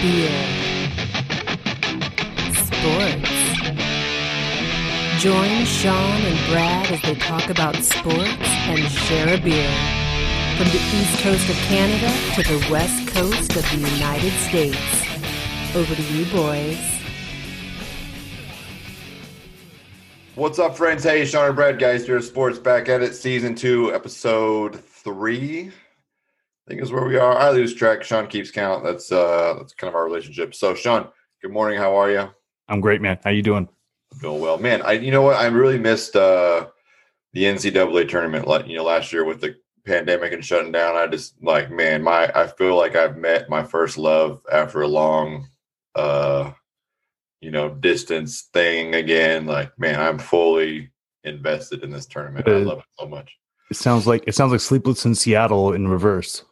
beer, sports. Join Sean and Brad as they talk about sports and share a beer. From the east coast of Canada to the west coast of the United States. Over to you, boys. What's up, friends? Hey, Sean and Brad, guys. Here, Sports Back at It, Season 2, Episode 3 think is where we are. I lose track. Sean keeps count. That's uh that's kind of our relationship. So, Sean, good morning. How are you? I'm great, man. How you doing? Doing well, man. I you know what? I really missed uh the NCAA tournament. Like you know, last year with the pandemic and shutting down. I just like, man, my I feel like I've met my first love after a long uh you know distance thing again. Like, man, I'm fully invested in this tournament. I love it so much. It sounds like it sounds like Sleepless in Seattle in reverse.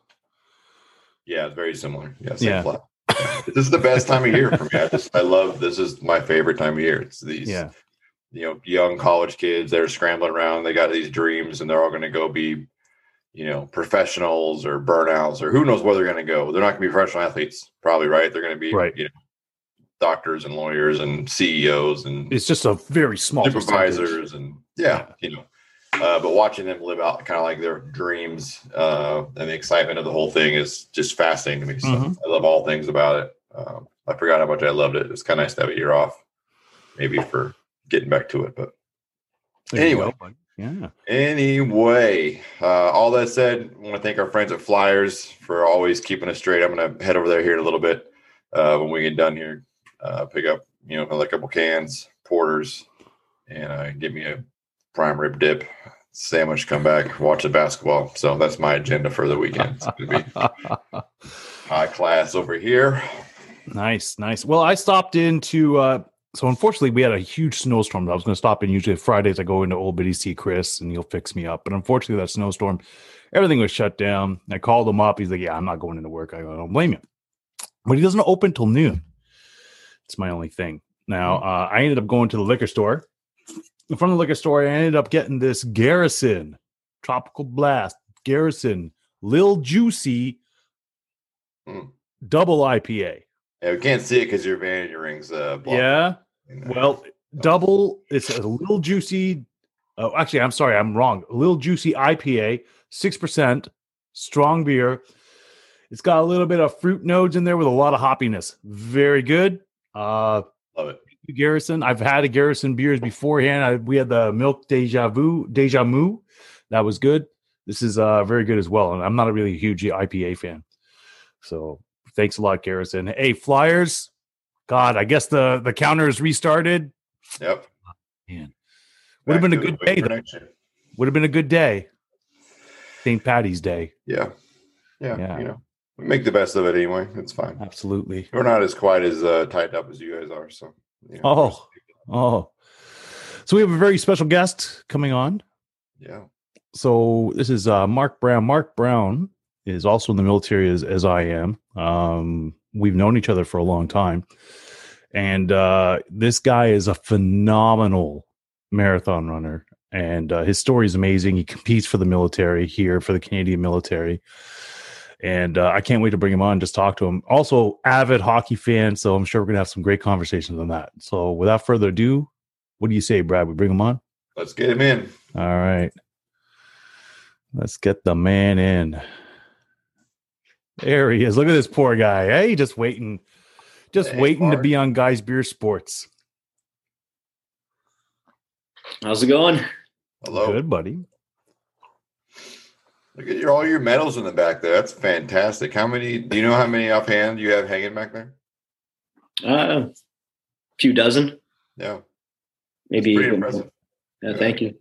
Yeah, it's very similar. Yeah, same Yeah. plot. This is the best time of year for me. I just I love this is my favorite time of year. It's these Yeah. you know young college kids they're scrambling around. They got these dreams and they're all going to go be you know professionals or burnouts or who knows where they're going to go. They're not going to be professional athletes, probably right. They're going to be Right. you know doctors and lawyers and CEOs and It's just a very small percentage. supervisors and yeah, you know. Uh, but watching them live out kind of like their dreams uh, and the excitement of the whole thing is just fascinating to me. So Mhm. I love all things about it. Um, I forgot how much I loved it. It's kind of nice to have a year off, maybe for getting back to it. But There Anyway. Yeah. anyway, uh, all that said, I want to thank our friends at Flyers for always keeping us straight. I'm going to head over there here in a little bit uh, when we get done here. Uh, pick up, you know, another couple cans, porters, and uh, give me a prime rib dip sandwich. Come back, watch the basketball. So that's my agenda for the weekend. It's going to be high class over here. nice, nice. Well, I stopped into uh so unfortunately we had a huge snowstorm. I was gonna stop in usually Fridays I go into Old Biddy see Chris and he'll fix me up. But unfortunately that snowstorm, everything was shut down. I called him up. He's like, Yeah, I'm not going into work. I don't blame you. But he doesn't open till noon. It's my only thing. Now uh, I ended up going to the liquor store. In front of the liquor store, I ended up getting this Garrison Tropical Blast Garrison Lil Juicy Mm. double IPA. Yeah, we can't see it because your vanity rings. Uh, Yeah. in there. Well, double. It's a little juicy. Oh, actually, I'm sorry, I'm wrong. A little juicy IPA, six percent, strong beer. It's got a little bit of fruit nodes in there with a lot of hoppiness. Very good. Uh, love it. Garrison. I've had a Garrison beers beforehand. I, we had the milk deja vu, deja mu. That was good. This is uh very good as well. And I'm not a really huge IPA fan. So thanks a lot, Garrison. Hey, Flyers. God, I guess the the counter is restarted. Yep. Man. Would have been a good day, though. Would have been a good day. St. Patty's Day. Yeah. yeah. Yeah. You know, we make the best of it anyway. It's fine. Absolutely. We're not as quite as uh, tied up as you guys are. So, you know, Oh, oh. So we have a very special guest coming on. yeah. so this is uh, Mark Brown. Mark Brown is also in the military as, as I am. Um, we've known each other for a long time, and uh, this guy is a phenomenal marathon runner. And uh, his story is amazing. He competes for the military here for the Canadian military, and uh, I can't wait to bring him on and just talk to him. Also, avid hockey fan, so I'm sure we're gonna have some great conversations on that. So, without further ado, what do you say, Brad? We bring him on. Let's get him in. All right. Let's get the man in. There he is. Look at this poor guy. Hey, just waiting, just Hey, waiting to be on Guys Beer Sports. How's it going? Hello. Good, buddy. Look at your all your medals in the back there. That's fantastic. How many? Do you know how many offhand you have hanging back there? Uh, a few dozen, Yeah, maybe. pretty even more. impressive. Yeah, thank you.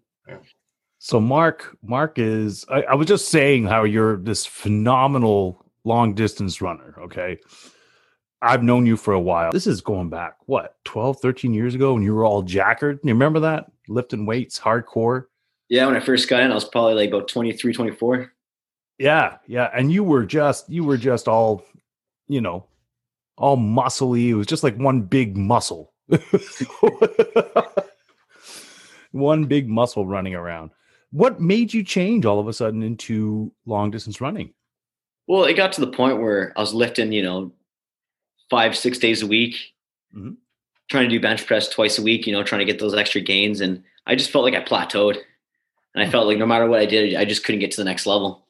So Mark, Mark is. I, I was just saying how you're this phenomenal long distance runner. Okay. I've known you for a while. This is going back, what, 12, 13 years ago when you were all jackered. You remember that? Lifting weights, hardcore. Yeah, when I first got in, I was probably like about 23, 24. Yeah, yeah, and you were just you were just all, you know, all muscly. It was just like one big muscle. one big muscle running around. What made you change all of a sudden into long distance running? Well, it got to the point where I was lifting, you know, five, six days a week, Mhm. trying to do bench press twice a week, you know, trying to get those extra gains. And I just felt like I plateaued. And I felt like no matter what I did, I just couldn't get to the next level.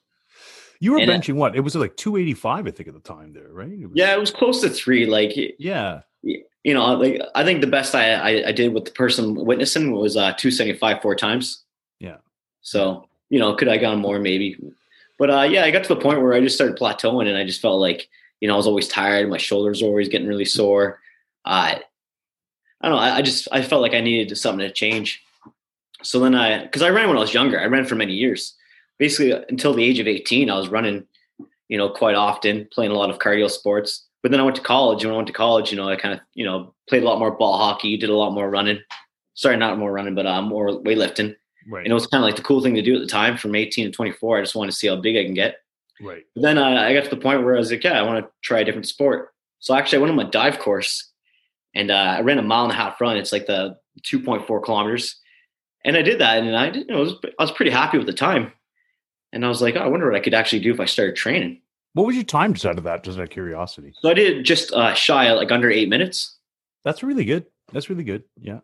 You were And, uh, benching what? It was like 285, I think, at the time there, right? It was- Yeah, it was close to three. Like, Yeah. you know, like I think the best I, I, I did with the person witnessing was uh, 275 four times. Yeah. So, you know, could I gone more maybe? But uh, yeah, I got to the point where I just started plateauing and I just felt like, you know, I was always tired. My shoulders were always getting really sore. Uh, I don't know. I, I just, I felt like I needed something to change. So then I, cause I ran when I was younger, I ran for many years. Basically until the age of 18, I was running, you know, quite often, playing a lot of cardio sports. But then I went to college. And when I went to college, you know, I kind of, you know, played a lot more ball hockey, did a lot more running. Sorry, not more running, but uh, more weightlifting. Right. And it was kind of like the cool thing to do at the time from 18 to 24. I just wanted to see how big I can get. right. But then uh, I got to the point where I was like, yeah, I want to try a different sport. So actually, I went on my dive course and uh, I ran a mile and a half run. It's like the 2.4 kilometers. And I did that and I did, you know, I was, I was pretty happy with the time. And I was like, oh, I wonder what I could actually do if I started training. What was your time just out of that, just out of curiosity? So I did just uh, shy like under eight minutes. That's really good. That's really good. Yeah.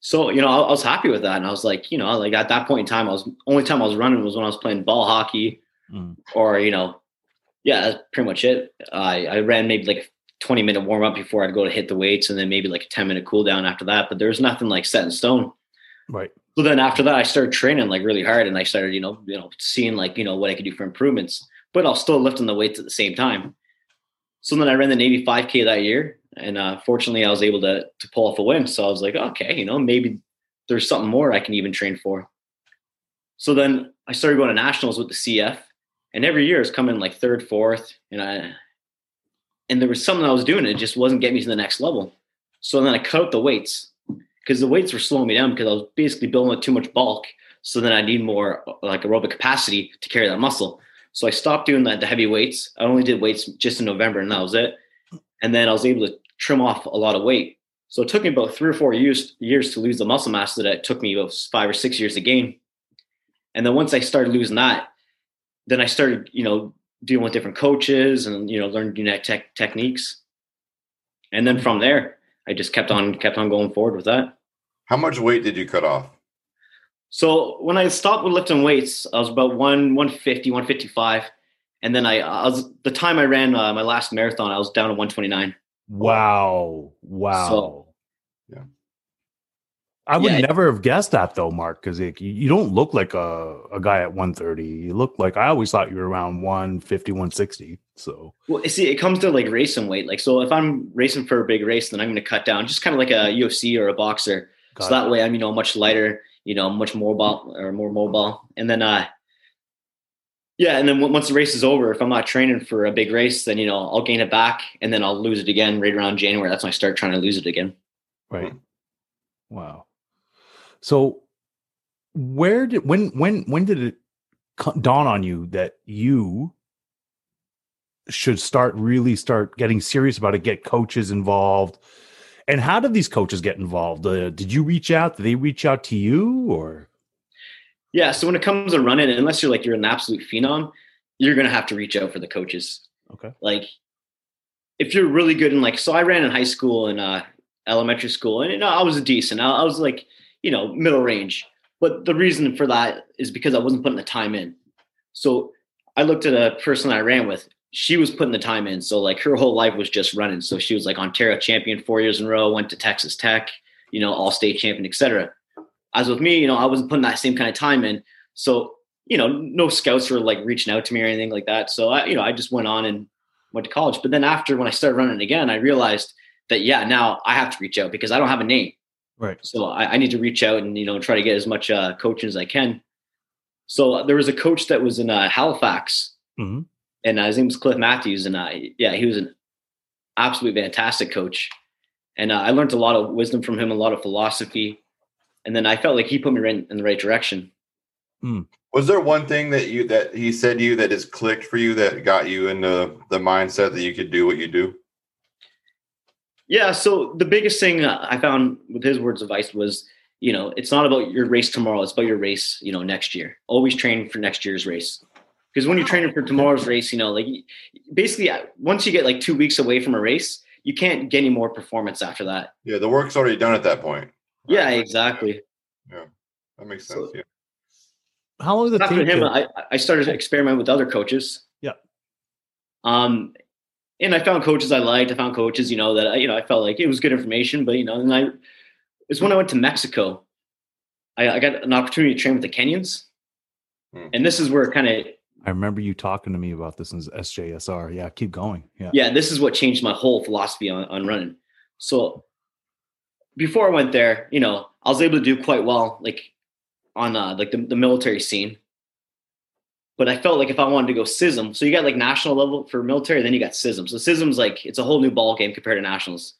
So, you know, I, I was happy with that. And I was like, you know, like at that point in time, I was only time I was running was when I was playing ball hockey Mm. or, you know, yeah, that's pretty much it. I, I ran maybe like 20 minute warm up before I'd go to hit the weights and then maybe like a 10 minute cool down after that. But there was nothing like set in stone. Right. So then after that, I started training like really hard and I started, you know, you know, seeing like, you know, what I could do for improvements, but I was still lifting the weights at the same time. So then I ran the Navy 5K that year. And uh, fortunately, I was able to, to pull off a win. So I was like, okay, you know, maybe there's something more I can even train for. So then I started going to nationals with the CF. And every year it's coming like third, fourth. And I, and there was something I was doing. It just wasn't getting me to the next level. So then I cut out the weights because the weights were slowing me down because I was basically building up too much bulk. So then I need more like aerobic capacity to carry that muscle. So I stopped doing that the heavy weights. I only did weights just in November and that was it. And then I was able to trim off a lot of weight. So it took me about three or four years years to lose the muscle mass that it took me about five or six years to gain. And then once I started losing that, then I started, you know, dealing with different coaches and you know learning new tech techniques. And then from there, I just kept on kept on going forward with that. How much weight did you cut off? So when I stopped with lifting weights, I was about one 150, 155. And then I, I was the time I ran uh, my last marathon, I was down to 129. Wow. Wow. So- Yeah. I would Yeah. never have guessed that though, Mark, because you, you don't look like a, a guy at 130. You look like I always thought you were around 150, 160. So Well, see, it comes to like racing weight. Like, so if I'm racing for a big race, then I'm going to cut down, just kind of like a UFC or a boxer. Got so that way, I'm you know much lighter, you know, much mobile or more mobile. And then, uh, yeah, and then once the race is over, if I'm not training for a big race, then you know I'll gain it back, and then I'll lose it again right around January. That's when I start trying to lose it again. Right. Wow. So where did when when when did it dawn on you that you should start really start getting serious about it, get coaches involved? And how did these coaches get involved? Uh, did you reach out? Did they reach out to you or Yeah. So when it comes to running, unless you're like you're an absolute phenom, you're gonna have to reach out for the coaches. okay? like if you're really good in like so i ran in high school and uh elementary school and you know, i was decent I, I was like you know middle range but the reason for that is because i wasn't putting the time in so i looked at a person i ran with she was putting the time in so like her whole life was just running so she was like ontario champion four years in a row went to texas tech you know all state champion etc as with me you know i wasn't putting that same kind of time in so you know no scouts were like reaching out to me or anything like that so i you know i just went on and went to college. But then after when I started running again, I realized that yeah, now I have to reach out because I don't have a name. Right. So I, I need to reach out and you know try to get as much uh, coaching as I can. So there was a coach that was in uh, Halifax, Mhm. And uh, his name was Cliff Matthews, and uh, yeah, he was an absolutely fantastic coach, and uh, I learned a lot of wisdom from him, a lot of philosophy, and then I felt like he put me right in the right direction. Was there one thing that you that he said to you that has clicked for you that got you into the mindset that you could do what you do? Yeah. So the biggest thing uh, I found with his words of advice was, you know, it's not about your race tomorrow. It's about your race, you know, next year. Always train for next year's race. Because when you're training for tomorrow's race, you know, like basically once you get like two weeks away from a race, you can't get any more performance after that. Yeah, the work's already done at that point. Yeah, exactly. Yeah, that makes sense. So- yeah. How long did it After take? him, I, I started to experiment with other coaches. Yeah. Um, and I found coaches I liked. I found coaches, you know, that I, you know I felt like it was good information. But you know, and I it's when I went to Mexico. I, I got an opportunity to train with the Kenyans, Hmm. and this is where kind of I remember you talking to me about this in SJSR. Yeah, keep going. Yeah. yeah, this is what changed my whole philosophy on, on running. So before I went there, you know, I was able to do quite well, like on uh, like the, the military scene. But I felt like if I wanted to go CISM, so you got like national level for military, then you got CISM. So CISM's like it's a whole new ball game compared to nationals.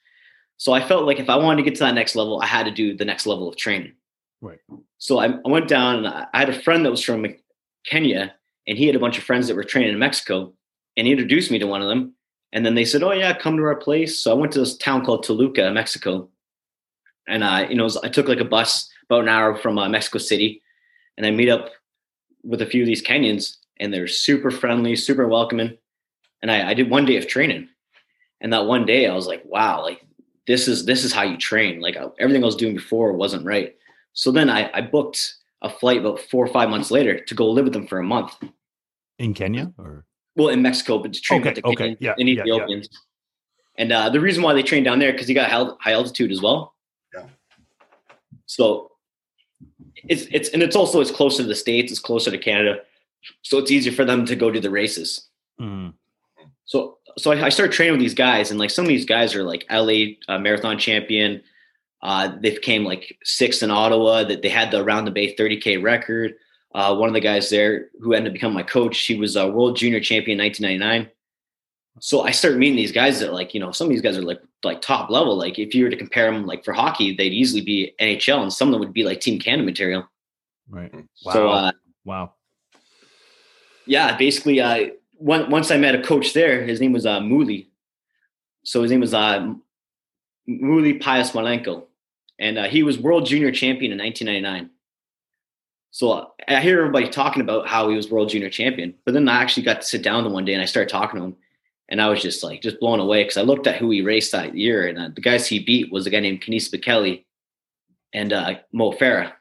So I felt like if I wanted to get to that next level, I had to do the next level of training. Right. So I, I went down and I had a friend that was from Kenya, and he had a bunch of friends that were training in Mexico, and he introduced me to one of them. And then they said, "Oh yeah, come to our place." So I went to this town called Toluca, Mexico, and uh, you know, I took like a bus about an hour from uh, Mexico City, and I meet up with a few of these Kenyans, and they're super friendly, super welcoming. And I, I did one day of training, and that one day I was like, "Wow, like this is this is how you train." Like uh, everything I was doing before wasn't right. So then I, I booked a flight about four or five months later to go live with them for a month In Kenya or well in Mexico, but to train Okay, with the okay, Kenyans yeah, and yeah, yeah. Ethiopians. And uh, the reason why they train down there because you got high, high altitude as well. Yeah. So it's it's and it's also it's closer to the states, it's closer to Canada, so it's easier for them to go do the races. Mm, So so I, I started training with these guys, and like some of these guys are like LA uh, marathon champion. Uh, they became like sixth in Ottawa. That they had the around the bay 30k record. Uh, one of the guys there who ended up becoming my coach, he was a world junior champion in 1999. So I started meeting these guys that like you know some of these guys are like like top level. Like if you were to compare them like for hockey, they'd easily be NHL, and some of them would be like Team Canada material. right. So Wow. uh, Wow. yeah, basically, uh, one, once I met a coach there, his name was uh, Muli. So his name was uh, Muli Pius Malenko, and uh, he was world junior champion in 1999. So I hear everybody talking about how he was world junior champion, but then I actually got to sit down to one day and I started talking to him, and I was just like just blown away because I looked at who he raced that year, and uh, the guys he beat was a guy named Kenise Bekele and uh, Mo Farah.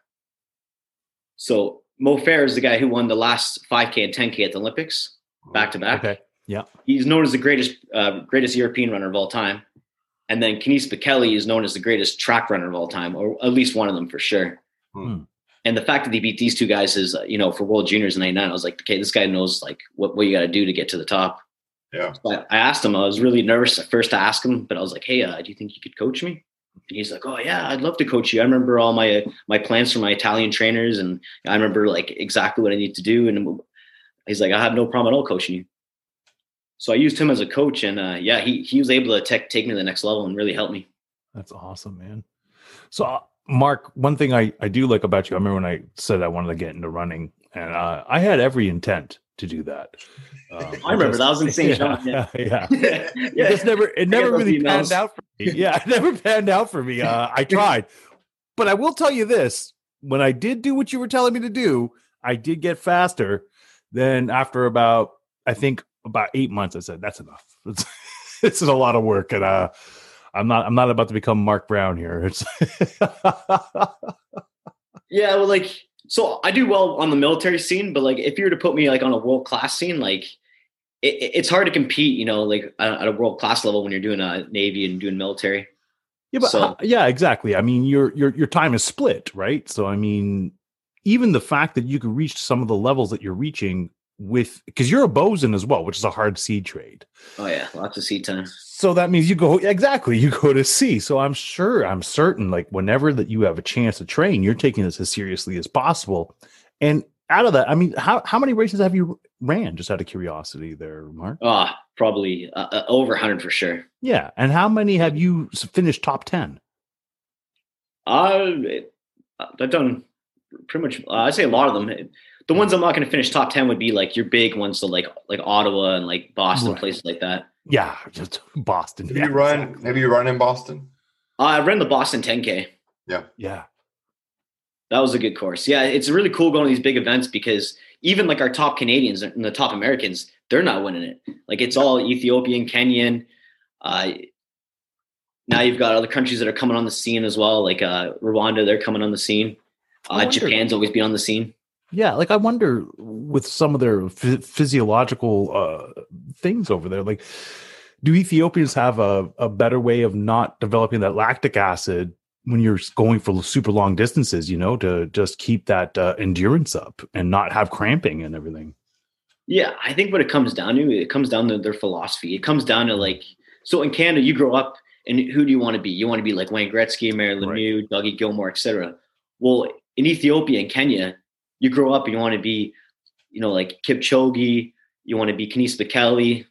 So Mo Farah is the guy who won the last 5K and 10K at the Olympics back to back. Okay. He's known as the greatest uh, greatest European runner of all time. And then Kenise Bekele is known as the greatest track runner of all time, or at least one of them for sure. Hmm. And the fact that he beat these two guys is, uh, you know, for World Juniors in '99, I was like, okay, this guy knows like what, what you got to do to get to the top. Yeah. So I, I asked him. I was really nervous at first to ask him, but I was like, hey, uh, do you think you could coach me? And he's like, oh yeah, I'd love to coach you. I remember all my my plans for my Italian trainers, and I remember like exactly what I need to do. And he's like, I have no problem at all coaching you. So I used him as a coach, and uh, yeah, he he was able to take take me to the next level and really help me. That's awesome, man. So, uh, Mark, one thing I, I do like about you, I remember when I said I wanted to get into running, and uh, I had every intent to do that. Um, I remember just- that was insane, Yeah, yeah. yeah. It just never, it never really panned out for me. Yeah, it never panned out for me. Uh, I tried, but I will tell you this: when I did do what you were telling me to do, I did get faster. Then after about, I think about eight months, I said, "That's enough. It's, this is a lot of work," and uh, I'm not, I'm not about to become Mark Brown here. It's Yeah, well, like, so I do well on the military scene, but like, if you were to put me like on a world class scene, like, it, it- it's hard to compete, you know, like at a world class level when you're doing a navy and doing military. Yeah, but So- uh, yeah, exactly. I mean, your your your time is split, right? So I mean, even the fact that you could reach some of the levels that you're reaching with because you're a bosun as well, which is a hard sea trade. Oh yeah, lots of seat time. So that means you go exactly, you go to sea. So I'm sure, I'm certain, like whenever that you have a chance to train, you're taking this as seriously as possible. And out of that, I mean, how how many races have you ran? Just out of curiosity, there, Mark. Oh, probably uh, uh, over hundred for sure. Yeah, and how many have you finished top ten? Uh, I've done pretty much. Uh, I'd say a lot of them. The ones I'm not going to finish top ten would be like your big ones, so like like Ottawa and like Boston, Right. places like that. Yeah, just Boston. Have Yeah, you run? exactly. Have you run in Boston? Uh, I ran the Boston 10K. Yeah. Yeah. That was a good course. Yeah, it's really cool going to these big events because even like our top Canadians and the top Americans, they're not winning it. Like it's all Ethiopian, Kenyan. Uh, now you've got other countries that are coming on the scene as well, like uh, Rwanda. They're coming on the scene. Uh, Japan's always been on the scene. Yeah, like I wonder with some of their phy- physiological uh, things over there, like do Ethiopians have a, a better way of not developing that lactic acid when you're going for super long distances, you know, to just keep that uh, endurance up and not have cramping and everything? Yeah, I think what it comes down to, it comes down to their philosophy. It comes down to like, so in Canada, you grow up, and who do you want to be? You want to be like Wayne Gretzky, Mario Right. Lemieux, Dougie Gilmour, etc. Well, in Ethiopia and Kenya, you grow up and you want to be, you know, like Kipchoge. You want to be Kenise Bekele.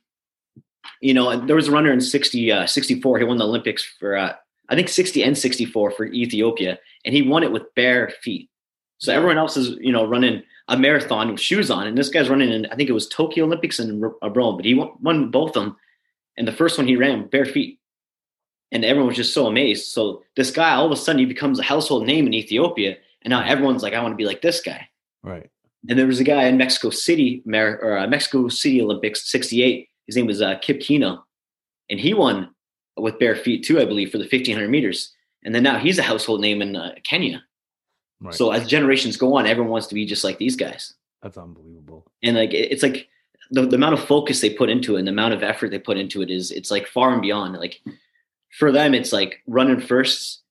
You know, and there was a runner in 60, uh, 64. He won the Olympics for, uh, I think 60 and 64 for Ethiopia, and he won it with bare feet. So everyone else is, you know, running a marathon with shoes on, and this guy's running in, I think it was Tokyo Olympics and uh, Rome, but he won, won both of them. And the first one he ran bare feet, and everyone was just so amazed. So this guy, all of a sudden, he becomes a household name in Ethiopia, and now everyone's like, I want to be like this guy. Right. And there was a guy in Mexico City, or uh, Mexico City Olympics '68. His name was uh, Kip Keino, and he won with bare feet too, I believe, for the 1500 meters. And then now he's a household name in uh, Kenya. Right. So as generations go on, everyone wants to be just like these guys. that's unbelievable. And like it's like the, the amount of focus they put into it and the amount of effort they put into it is it's like far and beyond. Like for them, it's like running first,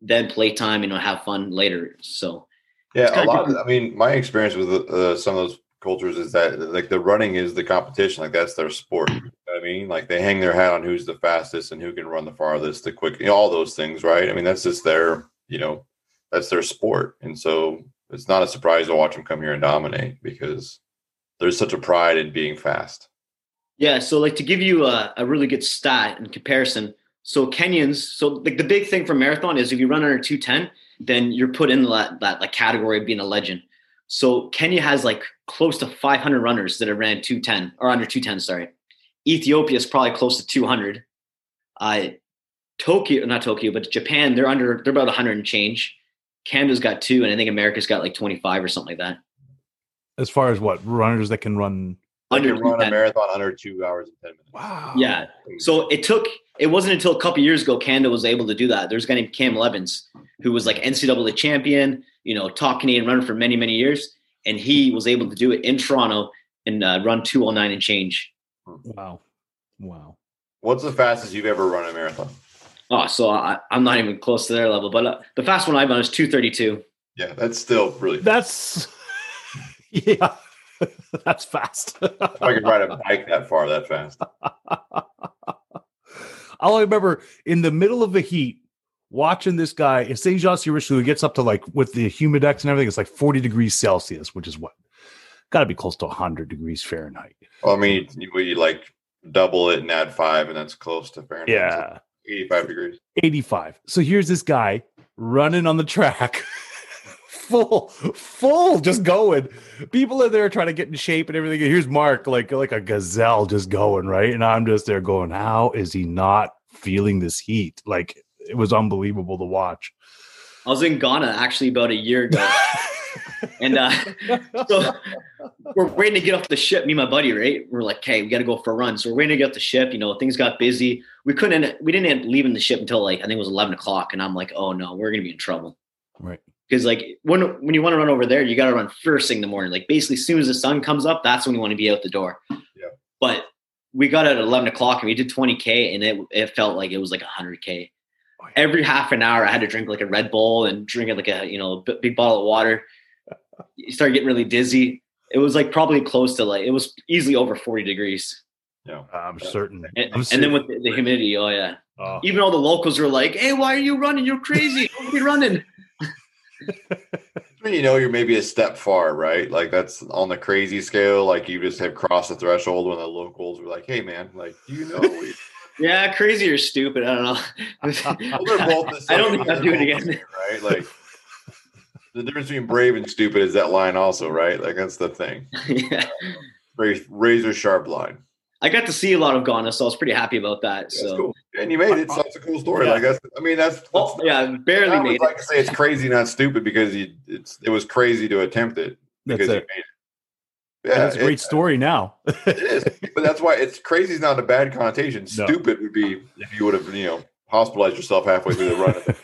then play playtime, you know, have fun later. So Yeah, a lot. Of. I mean, my experience with uh, some of those cultures is that like the running is the competition. Like that's their sport. You know what I mean, like they hang their hat on who's the fastest and who can run the farthest, the quick, you know, all those things, right? I mean, that's just their, you know, that's their sport, and so it's not a surprise to watch them come here and dominate because there's such a pride in being fast. Yeah, so like to give you a, a really good stat in comparison. So Kenyans, so like the big thing for marathon is if you run under 210, then you're put in that, that like category of being a legend. So Kenya has like close to 500 runners that have ran 210 or under 210, sorry. Ethiopia is probably close to 200. Uh, Tokyo, not Tokyo, but Japan, they're under, they're about 100 and change. Canada's got two, and I think America's got like 25 or something like that. As far as what runners that can run. They Under can run a marathon under two hours and ten minutes. Wow. Yeah. So it took. It wasn't until a couple years ago Canada was able to do that. There's a guy named Cam Levins who was like NCAA champion, you know, top Canadian runner for many many years, and he was able to do it in Toronto and uh, run 209 and change. Wow. Wow. What's the fastest you've ever run a marathon? Oh, so I, I'm not even close to their level, but uh, the fast one I've run is 232. Yeah, that's still really. That's yeah. That's fast. if I could ride a bike that far that fast. All I remember in the middle of the heat, watching this guy in St. Jean sur Richelieu gets up to like with the humidex and everything, it's like 40 degrees Celsius, which is what got to be close to 100 degrees Fahrenheit. Well, I mean, you, you like double it and add five, and that's close to Fahrenheit. Yeah, 85 degrees. 85. So here's this guy running on the track. full full just going people are there trying to get in shape and everything here's mark like like a gazelle just going right and i'm just there going how is he not feeling this heat like it was unbelievable to watch I was in Ghana actually about a year ago, and uh, so we're waiting to get off the ship. Me and my buddy, right? We're like, "Okay, we got to go for a run." So we're waiting to get off the ship. You know, things got busy. We couldn't. End, we didn't end up leaving the ship until like I think it was eleven o'clock, and I'm like, "Oh no, we're gonna be in trouble." right Because like when when you want to run over there, you got to run first thing in the morning. Like basically, as soon as the sun comes up, that's when you want to be out the door. Yeah. But we got out at eleven o'clock and we did twenty k, and it it felt like it was like hundred k. Oh, Every half an hour, I had to drink like a Red Bull and drink like a you know a b- big bottle of water. You start getting really dizzy. It was like probably close to like it was easily over forty degrees, Yeah. i'm certain and, I'm and then with the, the humidity, oh yeah. Oh, Even all the locals were like, "Hey, why are you running? You're crazy! Don't be running." When you know you're maybe a step far, right? Like that's on the crazy scale. Like you just have crossed the threshold when the locals were like, "Hey, man, like do you know?" We, Yeah, crazy or stupid. I don't know. well, they're both the I don't think I'll do it again. right? Like the difference between brave and stupid is that line, also, right? Like that's the thing. yeah. Very razor sharp line. I got to see a lot of Ghana, so I was pretty happy about that. That's so, cool. And you made it. So that's a cool story. Yeah. Like that's. I mean, that's. that's oh, yeah, barely I made would like it. to say it's crazy, not stupid, because you, it's it was crazy to attempt it that's because you it made it. Yeah, that's a great it, story now it is, but that's why it's crazy is not a bad connotation. No. Stupid would be if you would have, you know, hospitalized yourself halfway through the run.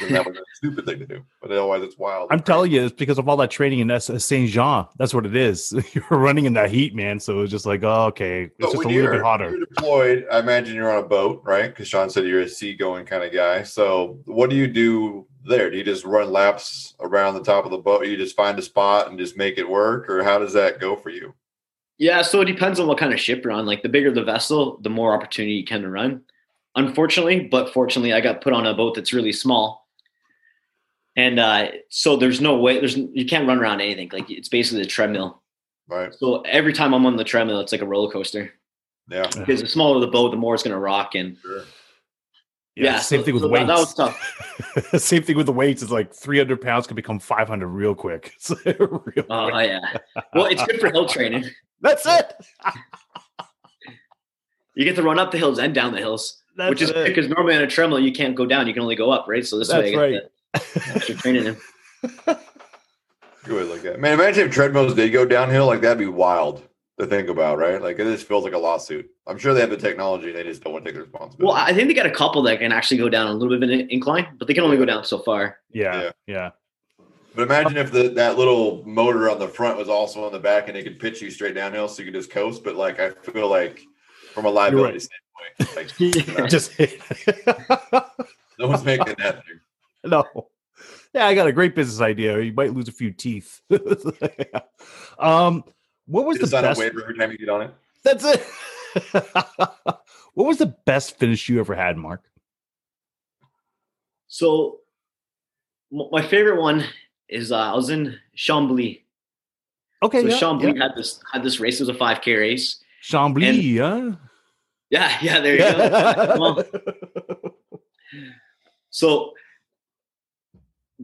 You then that was a stupid thing to do. But otherwise, it's wild. I'm telling you, it's because of all that training in Saint Jean. That's what it is. You're running in that heat, man. So it's just like, oh, okay, it's But just a little bit hotter. You're deployed. I imagine you're on a boat, right? Because Sean said you're a seagoing kind of guy. So what do you do there? Do you just run laps around the top of the boat? You just find a spot and just make it work, or how does that go for you? Yeah, so it depends on what kind of ship you're on. Like the bigger the vessel, the more opportunity you can to run. Unfortunately, but fortunately, I got put on a boat that's really small, and uh, so there's no way. There's you can't run around anything. Like it's basically a treadmill. Right? So every time I'm on the treadmill, it's like a roller coaster. Yeah. Because the smaller the boat, the more it's going to rock. And Sure. Yeah, yeah, same so- thing with so weights. That, that was tough. same thing with the weights. It's like 300 pounds can become 500 real quick. It's real quick. Oh yeah. Well, it's good for hill training. That's it. You get to run up the hills and down the hills, That's which is because normally on a treadmill you can't go down; you can only go up, right? So this That's way, I right. get the extra training in. Good like that. Man, imagine if treadmills did go downhill, like that'd be wild to think about, right? Like it just feels like a lawsuit. I'm sure they have the technology, they just don't want to take the responsibility. Well, I think they got a couple that can actually go down a little bit of an incline, but they can only go down so far. yeah, Yeah. yeah. but imagine if the, that little motor on the front was also on the back and it could pitch you straight downhill so you could just coast. But like I feel like from a liability standpoint, like Just hit. no one's making that thing. no. Yeah, I got a great business idea. You might lose a few teeth. um, what was Just the sign a best? waiver every time you get on it. That's it. what was the best finish you ever had, Mark? So, my favorite one is uh, I was in Chambly. Okay, So yeah, Chambly yeah. had this had this race. It was a 5K race. Chambly, huh? Yeah, yeah. There you go. So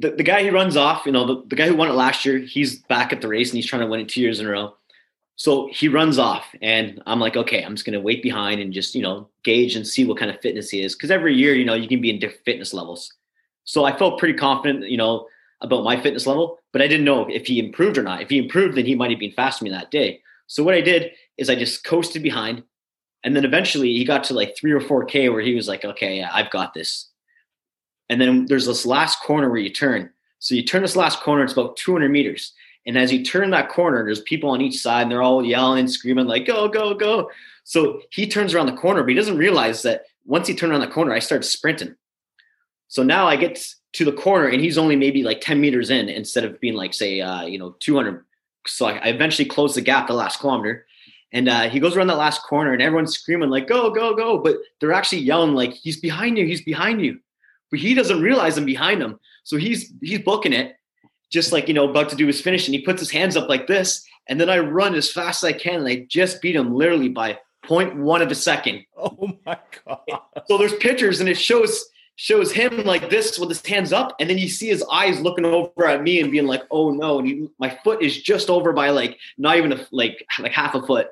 the, the guy who runs off, you know, the, the guy who won it last year, he's back at the race and he's trying to win it two years in a row. So he runs off and I'm like, okay, I'm just going to wait behind and just, you know, gauge and see what kind of fitness he is. Cause every year, you know, you can be in different fitness levels. So I felt pretty confident, you know, about my fitness level, but I didn't know if he improved or not. If he improved, then he might have been faster than me that day. So what I did is I just coasted behind. And then eventually he got to like three or 4K where he was like, okay, yeah, I've got this. And then there's this last corner where you turn. So you turn this last corner, it's about 200 meters. And as you turn that corner, there's people on each side and they're all yelling, and screaming, like, go, go, go. So he turns around the corner, but he doesn't realize that once he turned around the corner, I started sprinting. So now I get to the corner and he's only maybe like 10 meters in instead of being like, say, uh, you know, 200. So I eventually closed the gap the last kilometer. And uh, he goes around that last corner and everyone's screaming, like, go, go, go. But they're actually yelling, like, he's behind you, he's behind you but he doesn't realize I'm behind him. So he's he's booking it, just like you know, about to do his finish, and he puts his hands up like this, and then I run as fast as I can, and I just beat him literally by 0.1 of a second. Oh my god! So there's pictures, and it shows shows him like this with his hands up, and then you see his eyes looking over at me and being like, "Oh no!" And he, my foot is just over by like not even a, like like half a foot.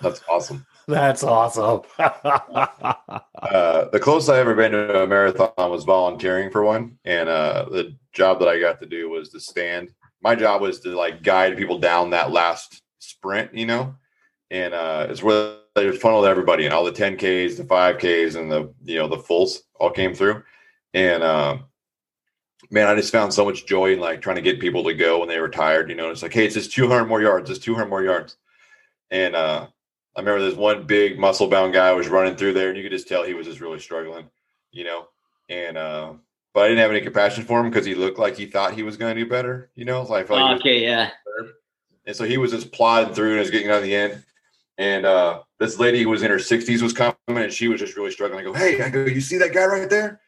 That's awesome. That's awesome. Uh, the closest I ever been to a marathon was volunteering for one, and uh, the job that I got to do was to stand. My job was to like guide people down that last sprint, you know, and uh, it's where they funneled everybody and all the 10ks, the 5ks, and the you know the fulls all came through, and um, man, I just found so much joy in like trying to get people to go when they were tired. You know, it's like, hey, it's just 200 more yards, it's 200 more yards, and uh, I remember this one big muscle bound guy was running through there, and you could just tell he was just really struggling, you know. And uh, but I didn't have any compassion for him because he looked like he thought he was going to do better, you know. So I felt like okay, yeah. and so he was just plodding through and was getting on the end. And uh, this lady who was in her 60s was coming and she was just really struggling. I go, Hey, I go, you see that guy right there?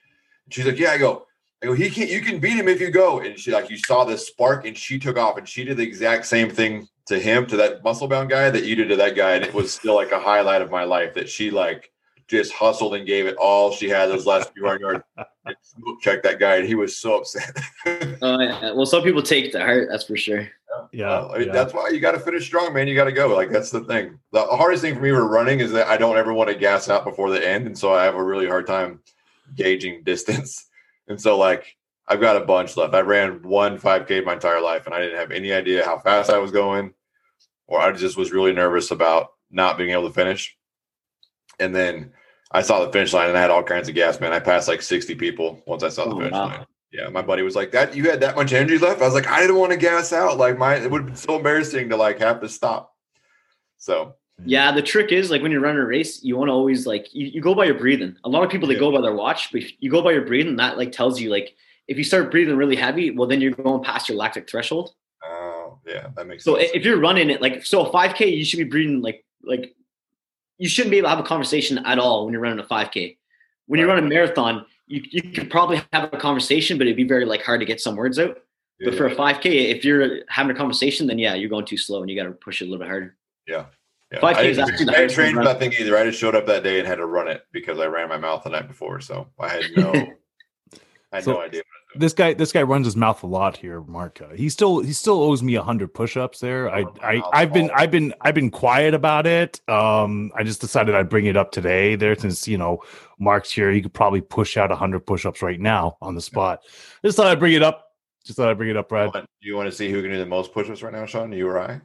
And she's like, Yeah, I go, I go, he can't you can beat him if you go. And she like you saw this spark and she took off and she did the exact same thing to him, to that muscle bound guy that you did to that guy. And it was still like a highlight of my life that she like just hustled and gave it all she had those last few hundred yards and smoke that guy and he was so upset. Oh, yeah. Well, some people take it to heart, that's for sure. yeah, Well, I mean, yeah. that's why you got to finish strong, man. You got to go. Like that's the thing. The hardest thing for me for running is that I don't ever want to gas out before the end, and so I have a really hard time gauging distance. And so, like, I've got a bunch left. I ran one 5K my entire life, and I didn't have any idea how fast I was going, or I just was really nervous about not being able to finish. And then I saw the finish line and I had all kinds of gas, man. I passed like 60 people once I saw the Oh, finish wow. line. Yeah, my buddy was like, "That you had that much energy left?" I was like, "I didn't want to gas out. Like my it would have been so embarrassing to like have to stop." So Yeah, the trick is like when you're running a race, you want to always like you, you go by your breathing. A lot of people they Yeah. go by their watch, but you go by your breathing, that like tells you like if you start breathing really heavy, well then you're going past your lactic threshold. Oh, yeah, that makes So sense. if you're running it like so a 5K, you should be breathing like like you shouldn't be able to have a conversation at all when you're running a 5K. When you're Right. running a marathon, you, you could probably have a conversation, but it'd be very like hard to get some words out. But Yeah. for a 5K, if you're having a conversation, then yeah, you're going too slow and you got to push it a little bit harder. yeah. Yeah. 5K I is didn't, actually the I didn't hardest train for one to that thing either. I just showed up that day and had to run it because I ran my mouth the night before. So I had no, I had So- no idea. This guy, this guy runs his mouth a lot here, Mark. Uh, he still, he still owes me a hundred push-ups there. I, I, I've been, I've been, I've been quiet about it. Um, I just decided I'd bring it up today. There, since you know Mark's here, he could probably push out a hundred push-ups right now on the spot. Just thought I'd bring it up. Just thought I'd bring it up, Brad. Do you want to see who can do the most push-ups right now, Sean? You or I?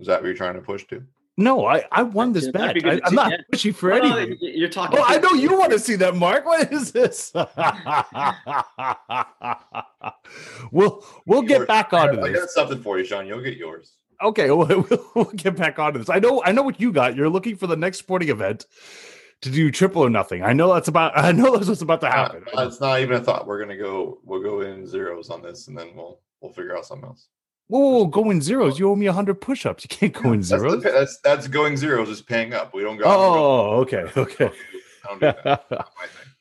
Is that what you're trying to push to? No, I, I won this bet. that'd be good I, I'm not pushing for no, anything. you're talking. Oh, I know you want to see that, Mark. What is this? we'll we'll get Yours. back I onto I this. got something for you, Sean. You'll get yours. Okay, we'll, we'll, we'll get back onto this. I know I know what you got. You're looking for the next sporting event to do triple or nothing. I know that's about. I know that's what's about to happen. Uh, it's not even a thought. We're gonna go. We'll go in zeros on this, and then we'll we'll figure out something else. Whoa, whoa, whoa, go in zeros. You owe me hundred push-ups. You can't go in That's, the, zeros. that's that's going zeros is paying up. We don't go. Oh, okay, okay. I don't do that. Not my thing.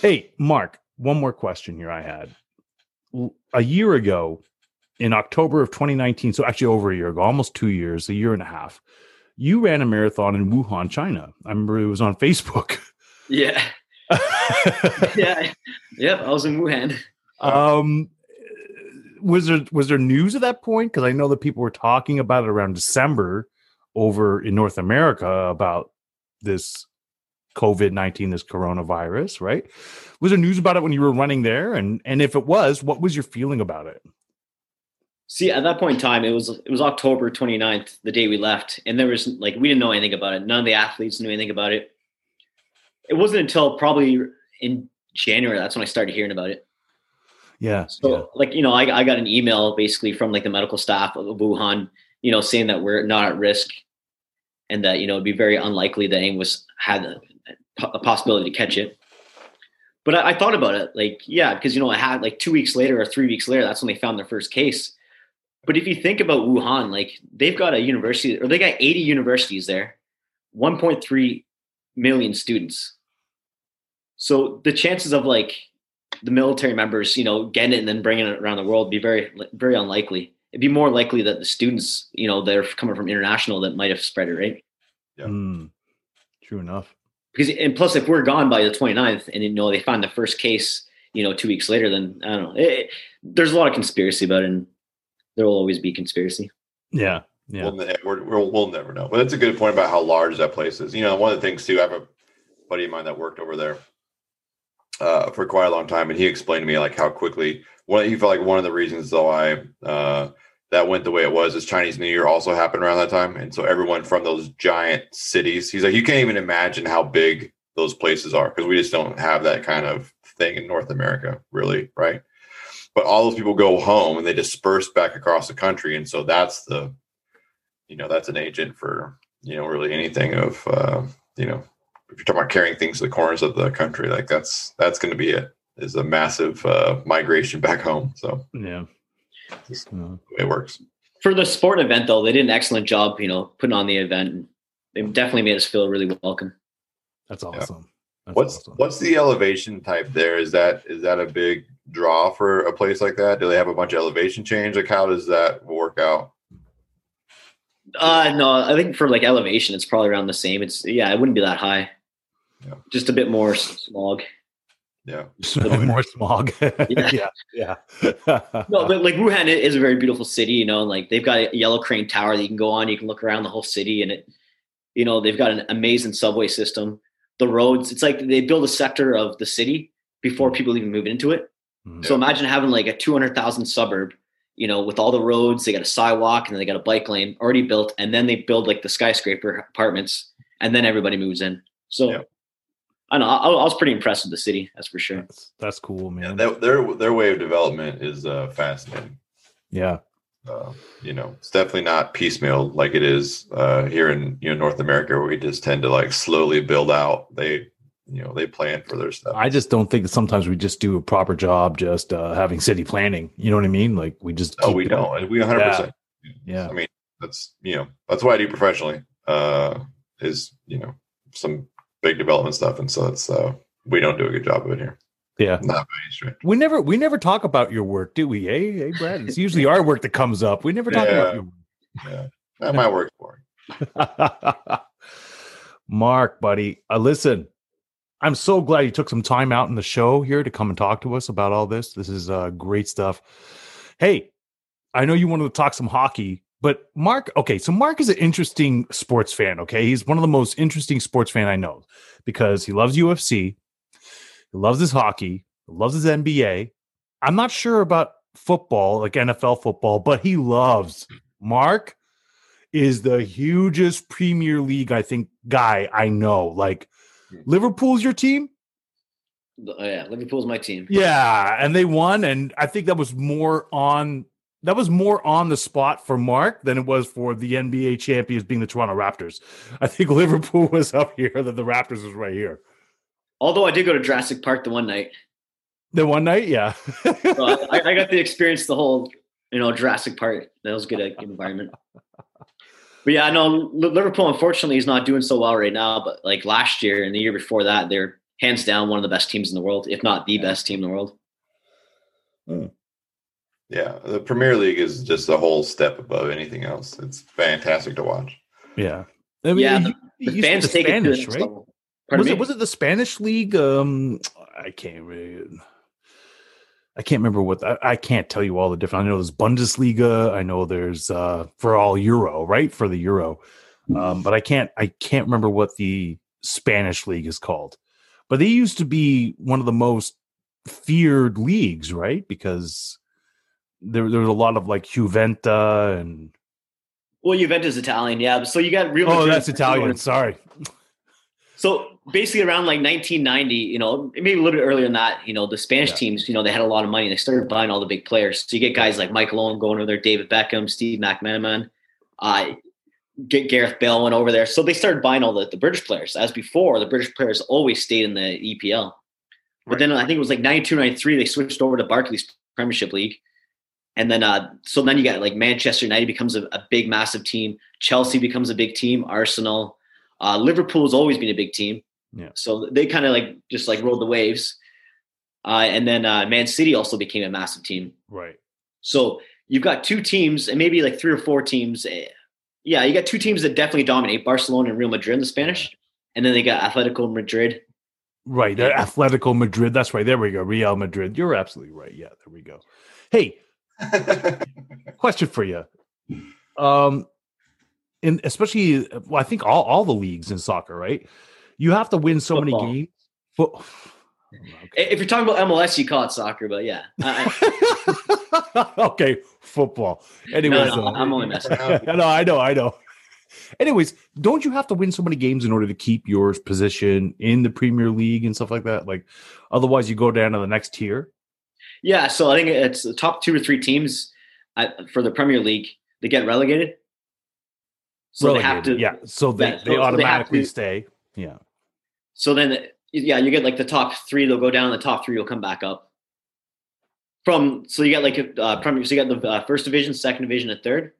Hey, Mark, one more question here I had. A year ago, in October of 2019, so actually over a year ago, almost two years, a year and a half, you ran a marathon in Wuhan, China. I remember it was on Facebook. Yeah, yeah, yep. I was in Wuhan. um, was there was there news at that point? Because I know that people were talking about it around December over in North America about this COVID nineteen, this coronavirus, right? Was there news about it when you were running there? And and if it was, what was your feeling about it? See, at that point in time, it was it was October 29th, the day we left, and there was like we didn't know anything about it. None of the athletes knew anything about it. It wasn't until probably in January that's when I started hearing about it. Yeah. So, yeah. like you know, I, I got an email basically from like the medical staff of Wuhan, you know, saying that we're not at risk, and that you know it'd be very unlikely that anyone was had a, a possibility to catch it. But I, I thought about it, like yeah, because you know I had like two weeks later or three weeks later, that's when they found their first case. But if you think about Wuhan, like they've got a university or they got 80 universities there, 1.3 million students. So the chances of like the military members, you know, getting it and then bringing it around the world would be very, very unlikely. It'd be more likely that the students, you know, that are coming from international that might have spread it, right? Yeah. Mm, true enough. Because and plus, if we're gone by the 29th and you know they find the first case, you know, two weeks later, then I don't know. It, there's a lot of conspiracy about it, and there will always be conspiracy. Yeah. Yeah. We'll, ne- we're, we'll, we'll never know. But that's a good point about how large that place is. You know, one of the things too, I have a buddy of mine that worked over there uh, for quite a long time, and he explained to me like how quickly. One, he felt like one of the reasons though I uh, that went the way it was is Chinese New Year also happened around that time, and so everyone from those giant cities, he's like, you can't even imagine how big those places are because we just don't have that kind of thing in North America, really, right? But all those people go home and they disperse back across the country, and so that's the you know that's an agent for you know really anything of uh, you know if you're talking about carrying things to the corners of the country like that's that's going to be it is a massive uh, migration back home so Yeah. Just- the way it works For the sport event, though, they did an excellent job, you know, putting on the event. They definitely made us feel really welcome. that's awesome. That's what's awesome. what's the elevation type there is that is that a big draw for a place like that do they have a bunch of elevation change like how does that work out Uh, no, I think for like elevation, it's probably around the same. It's yeah, it wouldn't be that high. Yeah. Just a bit more smog. yeah a bit more smog? Yeah. yeah. Yeah. No, but like Wuhan is a very beautiful city, you know, and like they've got a yellow crane tower that you can go on, you can look around the whole city and it, you know, they've got an amazing subway system. The roads, it's like they build a sector of the city before people even move into it. Mhm. So imagine having like a 200,000 suburb, you know, with all the roads, they got a sidewalk and then they got a bike lane already built. And then they build like the skyscraper apartments and then everybody moves in. So Yeah. I know I, I was pretty impressed with the city. That's for sure. That's, that's cool, Yeah, man. their, their their way of development is uh, fascinating. yeah. Uh, you know, it's definitely not piecemeal like it is uh, here in you know North America, where we just tend to like slowly build out. They, you know, they plan for their stuff. I just don't think that sometimes we just do a proper job just uh, having city planning. You know what I mean? Like we just oh, keep we doing- don't. We 100. percent Yeah. I mean, that's you know, that's what I do professionally. Uh, is you know some big development stuff, and so it's uh, we don't do a good job of it here. Yeah. Not by any stretch. We never we never talk about your work, do we? Hey, hey, Brad. It's usually our work that comes up. We never talk Yeah. about your work. Yeah, that might work for. Mark, buddy, uh, listen, I'm so glad you took some time out in the show here to come and talk to us about all this. This is uh, great stuff. Hey, I know you wanted to talk some hockey, but Mark, okay, so Mark is an interesting sports fan. Okay, he's one of the most interesting sports fan I know because he loves UFC, he loves his hockey, he loves his NBA. I'm not sure about football, like NFL football, but he loves Mark is the hugest Premier League, I think, guy I know. Like hmm. Liverpool's your team? Oh, yeah, Liverpool's my team. Yeah, and they won, and I think that was more on that was more on the spot for Mark than it was for the NBA champions being the Toronto Raptors. I think Liverpool was up here, that the Raptors was right here. Although I did go to Jurassic Park the one night, The one night, yeah. so I, I got the experience the whole, you know, Jurassic Park. That was good, uh, good environment. But yeah, no, Li- Liverpool unfortunately is not doing so well right now. But like last year and the year before that, they're hands down one of the best teams in the world, if not the best team in the world. Yeah, the Premier League is just a whole step above anything else. It's fantastic to watch. yeah. I mean, Yeah, you- you The used fans the take it to the Spanish, next right? was me? it was it the Spanish league? Um, I can't really. I can't remember what I, I can't tell you all the different. I know there's Bundesliga. I know there's uh for all Euro, right? For the Euro, um, but I can't I can't remember what the Spanish league is called. But they used to be one of the most feared leagues, right? Because there there was a lot of like Juventa and Well, Juventus Italian, yeah. So you got Real oh, that's Italian. Sorry. So basically, around like 1990, you know, maybe a little bit earlier than that, you know, the Spanish Yeah. teams, you know, they had a lot of money. And they started buying all the big players. So you get guys like Michael Owen going over there, David Beckham, Steve McManaman, uh, get Gareth Bale went over there. So they started buying all the, the British players. As before, the British players always stayed in the EPL. But Right. then I think it was like 92, 93, they switched over to Barclays Premiership League. And then, uh, so then you got like Manchester United becomes a, a big, massive team. Chelsea becomes a big team. Arsenal, uh, Liverpool's always been a big team. Yeah. So they kind of like just like rolled the waves. Uh, and then uh, Man City also became a massive team. Right. So you've got two teams and maybe like three or four teams. eh, Yeah, you got two teams that definitely dominate Barcelona and Real Madrid in the Spanish. And then they got Atletico Madrid. Right. The Atletico Madrid. That's right. There we go. Real Madrid. You're absolutely right. Yeah, there we go. Hey, question for you. Um and especially well, I think all, all the leagues in soccer, right? You have to win so Football. many games. Fo- I- If you're talking about MLS, you call it soccer, but yeah. I- okay, football. Anyways, no, uh, I'm only messing. no, I know, I know. Anyways, don't you have to win so many games in order to keep your position in the Premier League and stuff like that? Like, otherwise, you go down to the next tier. Yeah, so I think it's the top two or three teams for the Premier League. They get relegated, so they have to. Yeah. So they, yeah, they they automatically to- stay. Yeah. So then, yeah, you get like the top three. They'll go down. The top three will come back up. From so you get like uh, Premier. So you got the uh, first division, second division, and third.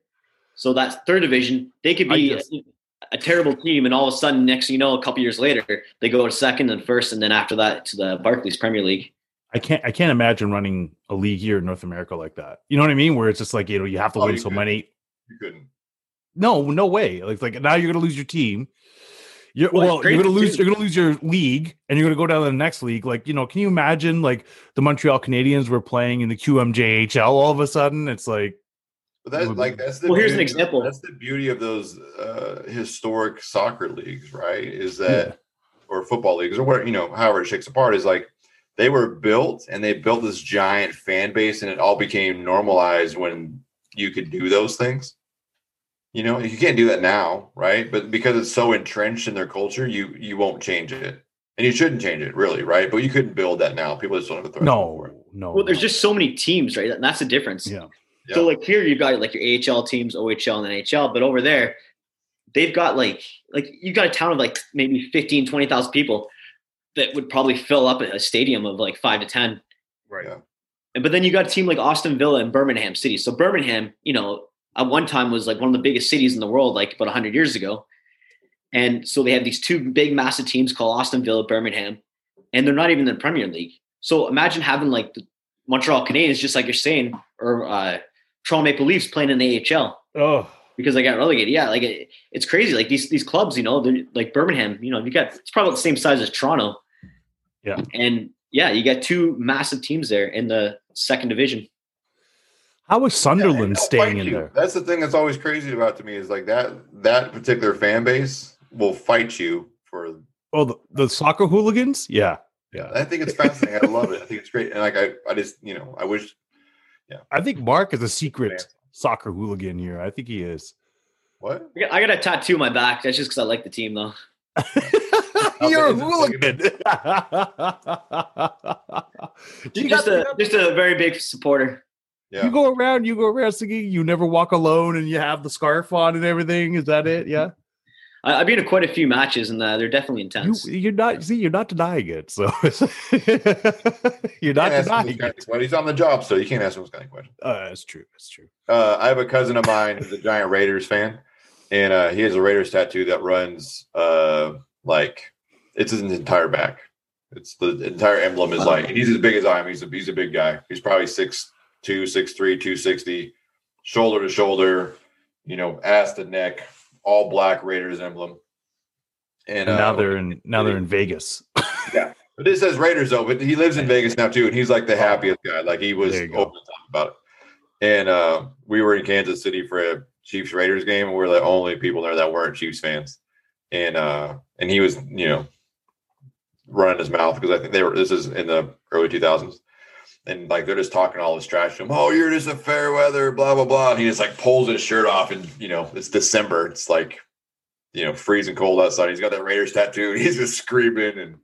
So that third division, they could be just- a, a terrible team, and all of a sudden, next thing you know, a couple years later, they go to second and first, and then after that to the Barclays Premier League. I can't I can't imagine running a league here in North America like that. You know what I mean? Where it's just like, you know, you have to Oh, win so could. many. you couldn't. No, no way. Like like now you're gonna lose your team. You're, Well, well, you're gonna lose. too. You're gonna lose your league, and you're gonna go down to the next league. Like you know, can you imagine like the Montreal Canadiens were playing in the QMJHL all of a sudden? It's like But that's Would- like that's the Well, here's an beauty- example. That's the beauty of those uh, historic soccer leagues, right? Is that or football leagues or what you know, however it shakes apart is like they were built and they built this giant fan base and it all became normalized when you could do those things. You know, you can't do that now, right? But because it's so entrenched in their culture, you you won't change it, and you shouldn't change it, really, right? But you couldn't build that now. People just don't have the threshold for No, it. no. Well, there's no. just so many teams, right? And that's the difference. yeah. So like here you've got like your AHL teams, OHL and NHL, but over there they've got like like you've got a town of like maybe 15, 20,000 people that would probably fill up a stadium of like 5 to 10. Right. Yeah. And but then you got a team like Aston Villa and Birmingham City. So Birmingham, you know, at one time was like one of the biggest cities in the world like about 100 years ago. And so they have these two big massive teams called Aston Villa, Birmingham, and they're not even in the Premier League. So imagine having like the Montreal Canadiens, just like you're saying, or uh, Toronto Maple Leafs playing in the AHL Oh, because they got relegated. Yeah, like it, it's crazy. Like these these clubs, you know, they're like Birmingham. You know, you got it's probably about the same size as Toronto. Yeah. and yeah, you got two massive teams there in the second division. how is Sunderland They'll staying in you. there? That's the thing that's always crazy about to me is like that that particular fan base will fight you for. Oh, the, the soccer hooligans? Yeah. Yeah. I think it's fascinating. I love it. I think it's great, and like I, I just you know I wish yeah. I think Mark is a secret soccer hooligan here. I think he is. what I got, I got a tattoo on my back. That's just because I like the team, though. You're a big is hooligan. you, Just got a just a very big supporter. yeah you go around, you go around singing. You never walk alone, and you have the scarf on and everything. Is that it? Yeah. I, I've been to quite a few matches, and uh, they're definitely intense. you're not. See, you're not denying it. So you're not Can't ask him denying it. of- well, he's on the job, so you can't ask him those kind of questions. Uh, that's true. That's true. Uh, I have a cousin of mine who's a giant Raiders fan, and uh, he has a Raiders tattoo that runs uh, like it's his entire back. It's the entire emblem is like he's as big as I am. He's a he's a big guy. He's probably six two, six three, two sixty, shoulder to shoulder, you know, ass to neck, all black Raiders emblem. And, And uh, now they're in. Now they're in Vegas. Yeah. But it says Raiders though, but he lives in Vegas now too, and he's like the happiest guy. Like he was go. open to talk about it. And uh, we were in Kansas City for a Chiefs Raiders game, and we are the only people there that weren't Chiefs fans. And uh, and he was, you know, running his mouth because I think they were. This is in the early two thousands, and like they're just talking all this trash to him. Oh, you're just a fair weather, blah blah blah. And he just like pulls his shirt off, and you know, it's December. It's like, you know, freezing cold outside. He's got that Raiders tattoo, and he's just screaming and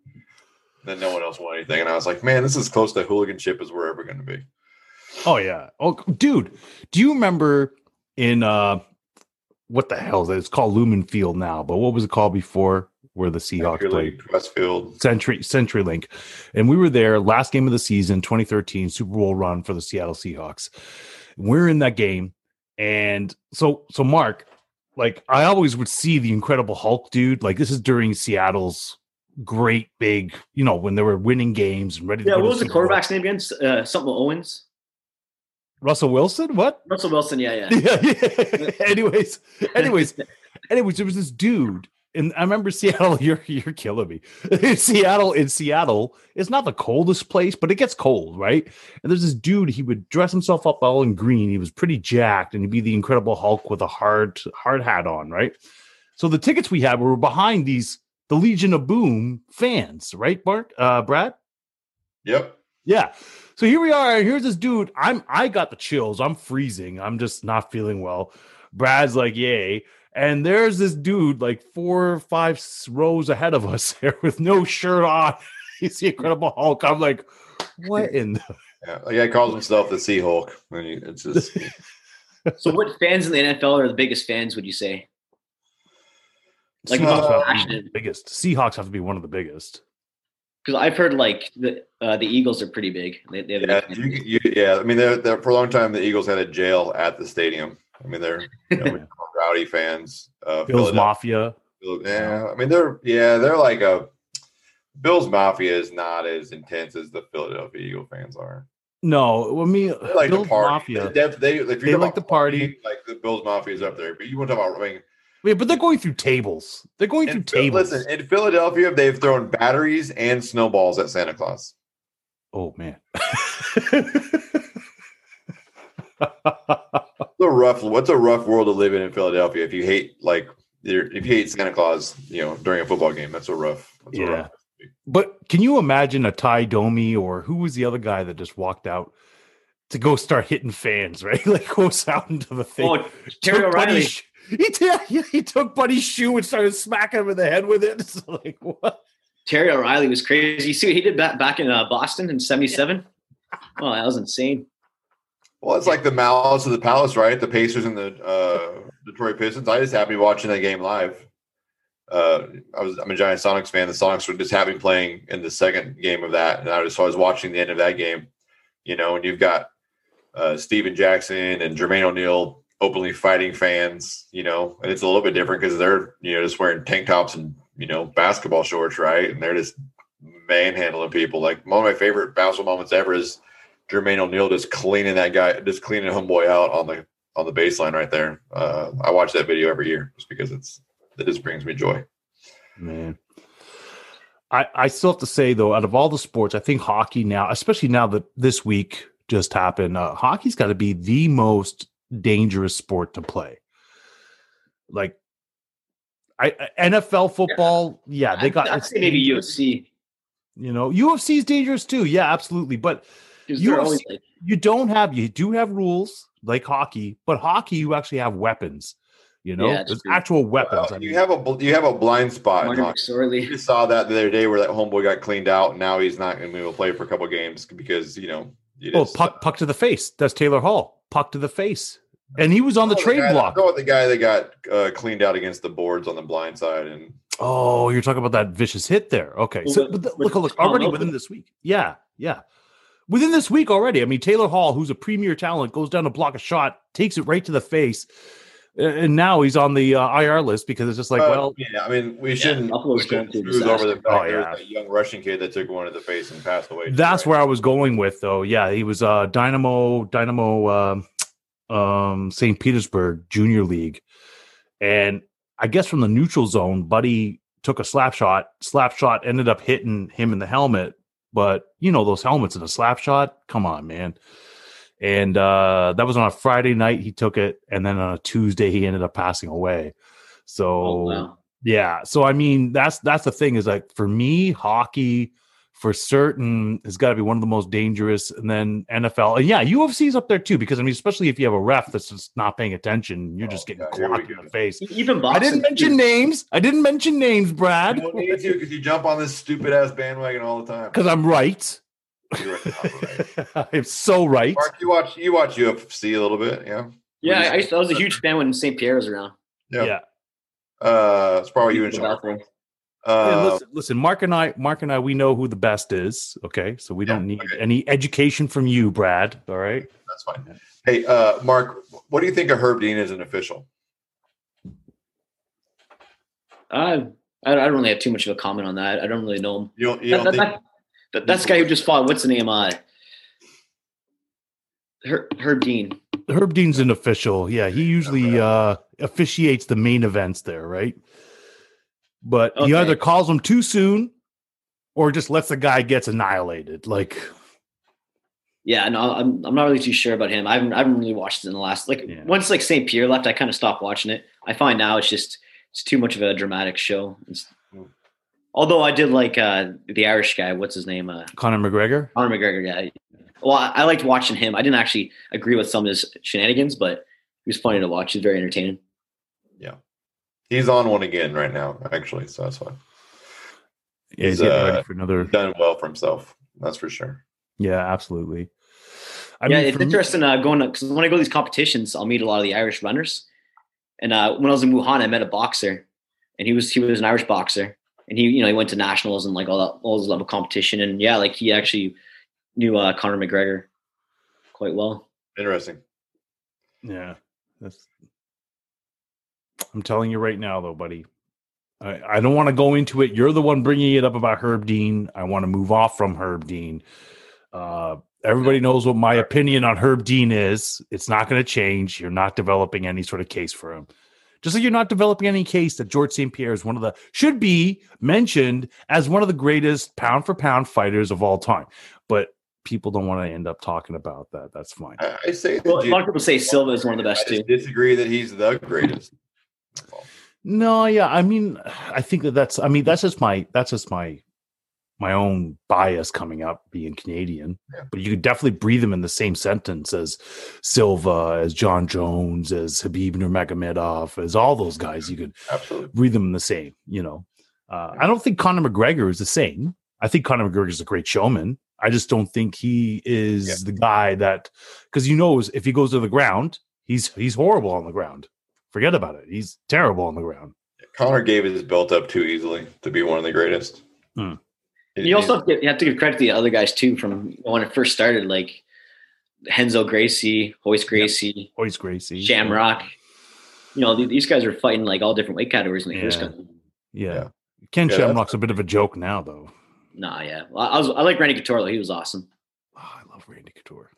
then no one else wanted anything. And I was like, man, this is close to hooliganship as we're ever going to be. Oh yeah. Oh, dude, do you remember in uh, what the hell is it? It's called Lumen Field now, but what was it called before? Where the Seahawks played? Qwest Field. Century CenturyLink, and we were there last game of the season, 2013 Super Bowl run for the Seattle Seahawks. We're in that game, and so so Mark, like I always would see the Incredible Hulk, dude. Like this is during Seattle's great big, you know, when they were winning games and ready. to Yeah, go what was the quarterback's name again? Uh, something with Owens. Russell Wilson? What? Russell Wilson. Yeah, yeah. yeah, yeah. anyways, anyways, anyways, there was this dude, and I remember Seattle. You're you're killing me. In Seattle, in Seattle, it's not the coldest place, but it gets cold, right? And there's this dude. He would dress himself up all in green. He was pretty jacked, and he'd be the Incredible Hulk with a hard hard hat on, right? So the tickets we had were behind these the Legion of Boom fans, right, Mark? Uh, Brad? Yep. Yeah. So here we are. Here's this dude. I'm I got the chills. I'm freezing. I'm just not feeling well. Brad's like, yay. And there's this dude like four or five rows ahead of us there with no shirt on. He's the Incredible Hulk. I'm like, what in the Yeah. The guy calls himself the Sea Hulk. It's just So, what fans in the NFL are the biggest fans? Would you say? Like, Seahawks uh, have to be the biggest. Seahawks have to be one of the biggest. Because I've heard like the uh, the Eagles are pretty big. They, they have yeah, you, you, yeah. I mean, they're, they're, for a long time, the Eagles had a jail at the stadium. I mean, they're you know, rowdy fans. Uh, Bills Philadelphia- Mafia. Yeah, I mean, they're yeah, they're like a Bills Mafia is not as intense as the Philadelphia Eagle fans are. No, I mean They like Bills the party. Mafia. They, they, if you're They like about the party. Like the Bills Mafia is up there, but you want to talk about? I mean, Yeah, but they're going through tables. They're going through in, Phil- tables. listen, in Philadelphia, they've thrown batteries and snowballs at Santa Claus. oh man. It's a rough. What's a rough world to live in in Philadelphia? If you hate like, if you hate Santa Claus, you know, during a football game, that's a rough. That's Yeah. A rough But can you imagine a Tie Domi or who was the other guy that just walked out to go start hitting fans, right? Like goes out into the thing. Oh, Terry took O'Reilly. sh- he, t- he took Buddy's shoe and started smacking him in the head with it. It's like what? Terry O'Reilly was crazy. You see what he did back back in uh, Boston in '77? Oh, that was insane. Well, it's like the malice of the palace, right? The Pacers and the uh, Detroit Pistons. I just happened to be watching that game live. Uh, I was I'm a giant Sonics fan. The Sonics were just having playing in the second game of that, and I was so I was watching the end of that game. You know, and you've got uh, Stephen Jackson and Jermaine O'Neal openly fighting fans. You know, and it's a little bit different because they're you know just wearing tank tops and you know basketball shorts, right? And they're just manhandling people. Like one of my favorite basketball moments ever is Jermaine O'Neal just cleaning that guy, just cleaning homeboy out on the on the baseline right there. Uh, I watch that video every year just because it's it just brings me joy. Man. I, I still have to say though, out of all the sports, I think hockey now, especially now that this week just happened, uh, hockey's got to be the most dangerous sport to play. Like, I NFL football, yeah, they got I'd say maybe. UFC. You know, UFC is dangerous too. Yeah, absolutely. But they're UFC always like, you don't have you do have rules like hockey, but hockey you actually have weapons. You know, Yeah, there's true. actual weapons. Well, I you mean, have a you have a blind spot. in Martin hockey. McSorley. You saw that the other day where that homeboy got cleaned out, and now he's not going to be able to play for a couple games because you know. You oh, puck puck to the face. That's Taylor Hall. Puck to the face, and he was on the trade guy, block. Go with the guy that got uh, cleaned out against the boards on the blind side, and Oh, you're talking about that vicious hit there. Okay, Well, so with- but the- look, look, already within this week. Yeah, yeah, within this week already. I mean, Taylor Hall, who's a premier talent, goes down to block a shot, takes it right to the face, and now he's on the uh, IR list because it's just like, Uh, well, yeah, I mean, we shouldn't, we Buffalo's shouldn't going through a smooth over the fact Oh, yeah. that young Russian kid that took one to the face and passed away. That's Right. where I was going with, though. Yeah, he was uh, Dynamo Dynamo um, um, St. Petersburg Junior League, and I guess from the neutral zone, Buddy took a slap shot. Slap shot ended up hitting him in the helmet, but you know those helmets in a slap shot. Come on, man. And uh, that was on a Friday night. He took it, and then on a Tuesday he ended up passing away. So Oh, wow. yeah. So I mean, that's that's the thing is like for me, hockey for certain has got to be one of the most dangerous. And then NFL, and yeah, UFC's up there too because I mean, especially if you have a ref that's just not paying attention, you're just Oh, getting God, here clocked in the face. Even I didn't mention too. names. I didn't mention names, You Brad, don't need to because you jump on this stupid ass bandwagon all the time. because I'm right. You're right. I'm so right. Mark, you watch you watch UFC a little bit, yeah. Yeah, I, I, used- I was a huge fan when St. Pierre was around. Yeah. Yeah. Uh, it's probably you and The Sean. Bathroom. Yeah, Uh, listen, listen, Mark and I, Mark and I, we know who the best is. Okay, so we Yeah, don't need okay. any education from you, Brad. All right. that's fine. Hey, uh, Mark, what do you think of Herb Dean as an official? I, I don't really have too much of a comment on that. I don't really know him. You don't, you That, don't that, think? that, that- that's the guy who just fought. What's the name? Uh, Herb, Herb Dean. Herb Dean's an official. Yeah, he usually uh officiates the main events there, right? But he either calls him too soon or just lets the guy gets annihilated. Like Yeah, no, I'm I'm not really too sure about him. I haven't I haven't really watched it in the last like Yeah. once like St. Pierre left, I kind of stopped watching it. I find now it's just it's too much of a dramatic show. It's, Mm. although I did like uh the Irish guy. What's his name? Uh, Conor McGregor. Conor McGregor yeah. Well, I, I liked watching him. I didn't actually agree with some of his shenanigans, but he was funny to watch. He's very entertaining. He's on one again right now, actually, so that's fine. Yeah, he's He's, uh, ready for another. Done well for himself, that's for sure. Yeah, absolutely. I yeah, mean, it's interesting uh, going because when I go to these competitions, I'll meet a lot of the Irish runners. And uh, when I was in Wuhan, I met a boxer, and he was he was an Irish boxer, and he you know he went to nationals and like all that all this level competition, and yeah, like he actually knew uh, Conor McGregor quite well. Interesting. Yeah, that's. I'm telling you right now, though, buddy. I, I don't want to go into it. You're the one bringing it up about Herb Dean. I want to move off from Herb Dean. Uh, everybody knows what my opinion on Herb Dean is. It's not going to change. You're not developing any sort of case for him. Just like you're not developing any case that Georges St. Pierre is one of the should be mentioned as one of the greatest pound for pound fighters of all time. But people don't want to end up talking about that. That's fine. I, I say Well, a lot of people say Silva is one of the best too. I too. disagree that he's the greatest. No, yeah, I mean, I think that that's. I mean, that's just my. That's just my. my own bias coming up being Canadian, Yeah. but you could definitely breathe them in the same sentence as Silva, as Jon Jones, as Habib Nurmagomedov, as all those guys. You could Absolutely. breathe them in the same. You know, uh, I don't think Conor McGregor is the same. I think Conor McGregor is a great showman. I just don't think he is Yeah. the guy that because you knows if he goes to the ground, he's he's horrible on the ground. Forget about it. He's terrible on the ground. Conor gave his belt up too easily to be one of the greatest. Hmm. It- You also have to, you have to give credit to the other guys too from when it first started, like Renzo Gracie, Royce Gracie, Royce Gracie, Shamrock. You know, these guys are fighting like all different weight categories when they first Yeah. Yeah. Yeah. Ken Yeah, Shamrock's a bit of a joke now, though. Nah, yeah. Well, I was I like Randy Couture. though. He was awesome. Oh, I love Randy Couture.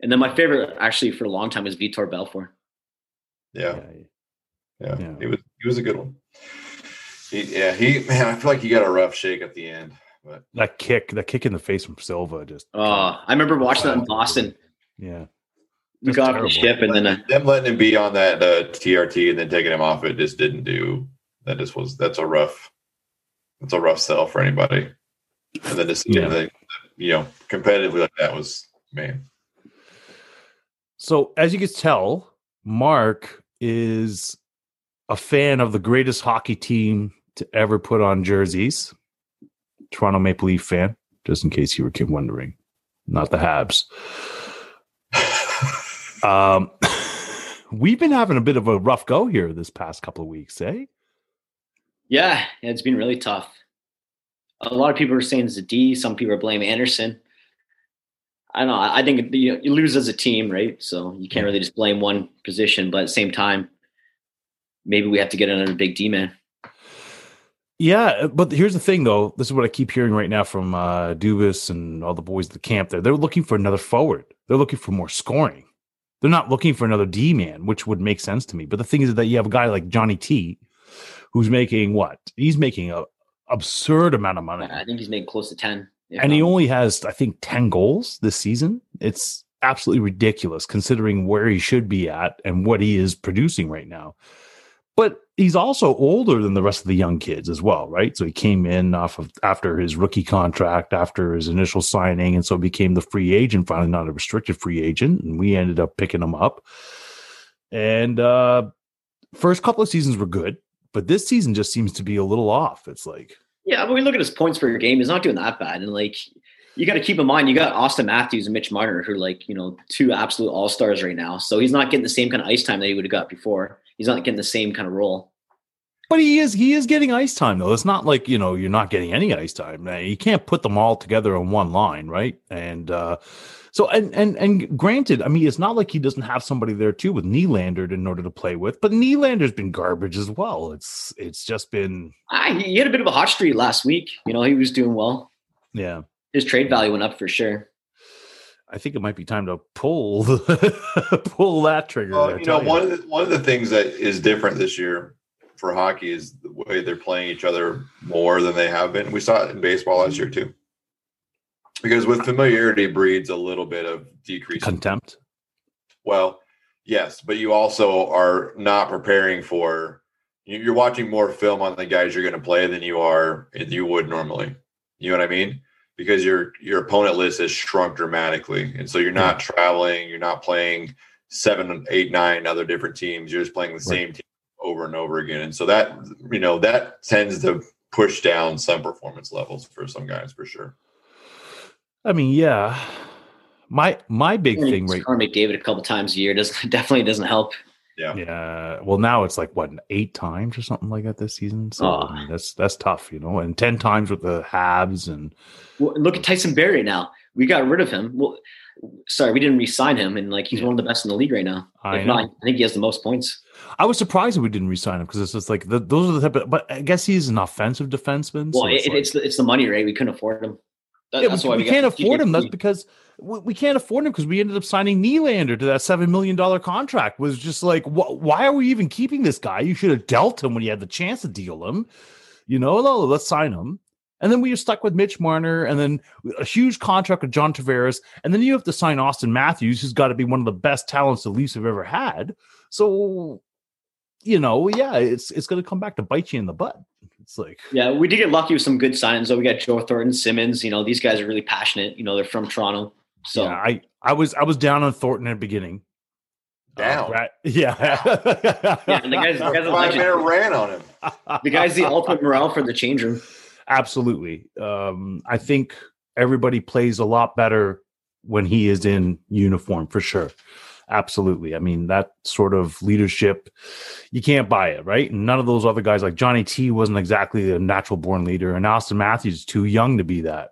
And then my favorite, actually, for a long time, is Vitor Belfort. Yeah, Yeah. yeah, Yeah. He was he was a good one. He, yeah, he man, I feel like he got a rough shake at the end, but That kick, that kick in the face from Silva, just Oh, I remember watching that in Boston. yeah. We Just got off the terrible. ship, and then uh, them letting him be on that uh, TRT and then taking him off it just didn't do. That just was that's a rough, that's a rough sell for anybody. And then to see Yeah. anything, you know, competitively like that was man. So as you can tell, Mark is a fan of the greatest hockey team to ever put on jerseys. Toronto Maple Leaf fan, just in case you were wondering, not the Habs. Um, we've been having a bit of a rough go here this past couple of weeks, eh? yeah, it's been really tough. A lot of people are saying it's a D. Some people are blaming Andersen. I don't know. I think you, know, you lose as a team, right? So you can't really just blame one position. But at the same time, maybe we have to get another big D man. Yeah, but here's the thing, though. This is what I keep hearing right now from uh, Dubas and all the boys at the camp. There, they're looking for another forward. They're looking for more scoring. They're not looking for another D man, which would make sense to me. But the thing is that you have a guy like Johnny T, who's making what? He's making a absurd amount of money, I think he's making close to ten. And he only has, I think, ten goals this season. It's absolutely ridiculous considering where he should be at and what he is producing right now. But he's also older than the rest of the young kids as well, right? So he came in off of after his rookie contract, after his initial signing, and so became the free agent, finally not a restricted free agent, and we ended up picking him up. And uh first couple of seasons were good, but this season just seems to be a little off. It's like Yeah, but we look at his points per game. He's not doing that bad. And like, you got to keep in mind, you got Auston Matthews and Mitch Marner, who are like, you know, two absolute all stars right now. So he's not getting the same kind of ice time that he would have got before. He's not getting the same kind of role. But he is he is getting ice time though. It's not like you know you're not getting any ice time. You can't put them all together on one line, right? And uh, so and and and granted, I mean it's not like he doesn't have somebody there too with Nylander in order to play with. But Nylander's been garbage as well. It's it's just been Ah, he he had a bit of a hot streak last week. You know, he was doing well. yeah. His trade value went up for sure. I think it might be time to pull pull that trigger. Well, I you know, tell one of the one of the things that is different this year for hockey is the way they're playing each other more than they have been. We saw it in baseball last year too. Because with familiarity breeds a little bit of decrease. in contempt. Well, yes, but you also are not preparing for. you- You're watching more film on the guys you're going to play than you are you would normally. You know what I mean? Because your your opponent list has shrunk dramatically, and so you're not traveling. You're not playing seven, eight, nine other different teams. You're just playing the same team over and over again, and so that you know that tends to push down some performance levels for some guys for sure. I mean, yeah. My my big thing right Connor McDavid a couple times a year doesn't definitely doesn't help. Yeah. Yeah. Well, now it's like what eight times or something like that this season. So Oh. I mean, that's that's tough, you know. And ten times with the Habs and Well, look at Tyson Barrie now. We got rid of him. Well, sorry, we didn't re-sign him, and like he's one of the best in the league right now. I if know. not, I think he has the most points. I was surprised that we didn't resign him because it's just like the, those are the type of. But I guess he's an offensive defenseman. Well, so it, it's, like- it's the, it's the money, right? We couldn't afford him. That- yeah, that's we, why we got can't afford him. That's because we, we can't afford him because we ended up signing Nylander to that seven million dollar contract. Was just like, wh- why are we even keeping this guy? You should have dealt him when you had the chance to deal him. You know, no, let's sign him. And then we are stuck with Mitch Marner, and then a huge contract with John Tavares, and then you have to sign Auston Matthews, who's got to be one of the best talents the Leafs have ever had. So, you know, yeah, it's it's going to come back to bite you in the butt. It's like Yeah, we did get lucky with some good signings. Though we got Joe Thornton, Simmonds. You know, these guys are really passionate. You know, they're from Toronto. So yeah, I I was I was down on Thornton at the beginning. Uh, Down. Brad- yeah. yeah, the guys, the guys, are five minute ran on him. the guy's the ultimate morale for the change room. Absolutely. Um, I think everybody plays a lot better when he is in uniform for sure. Absolutely. I mean, that sort of leadership, you can't buy it, right? And none of those other guys, like Johnny T, wasn't exactly a natural born leader, and Auston Matthews is too young to be that.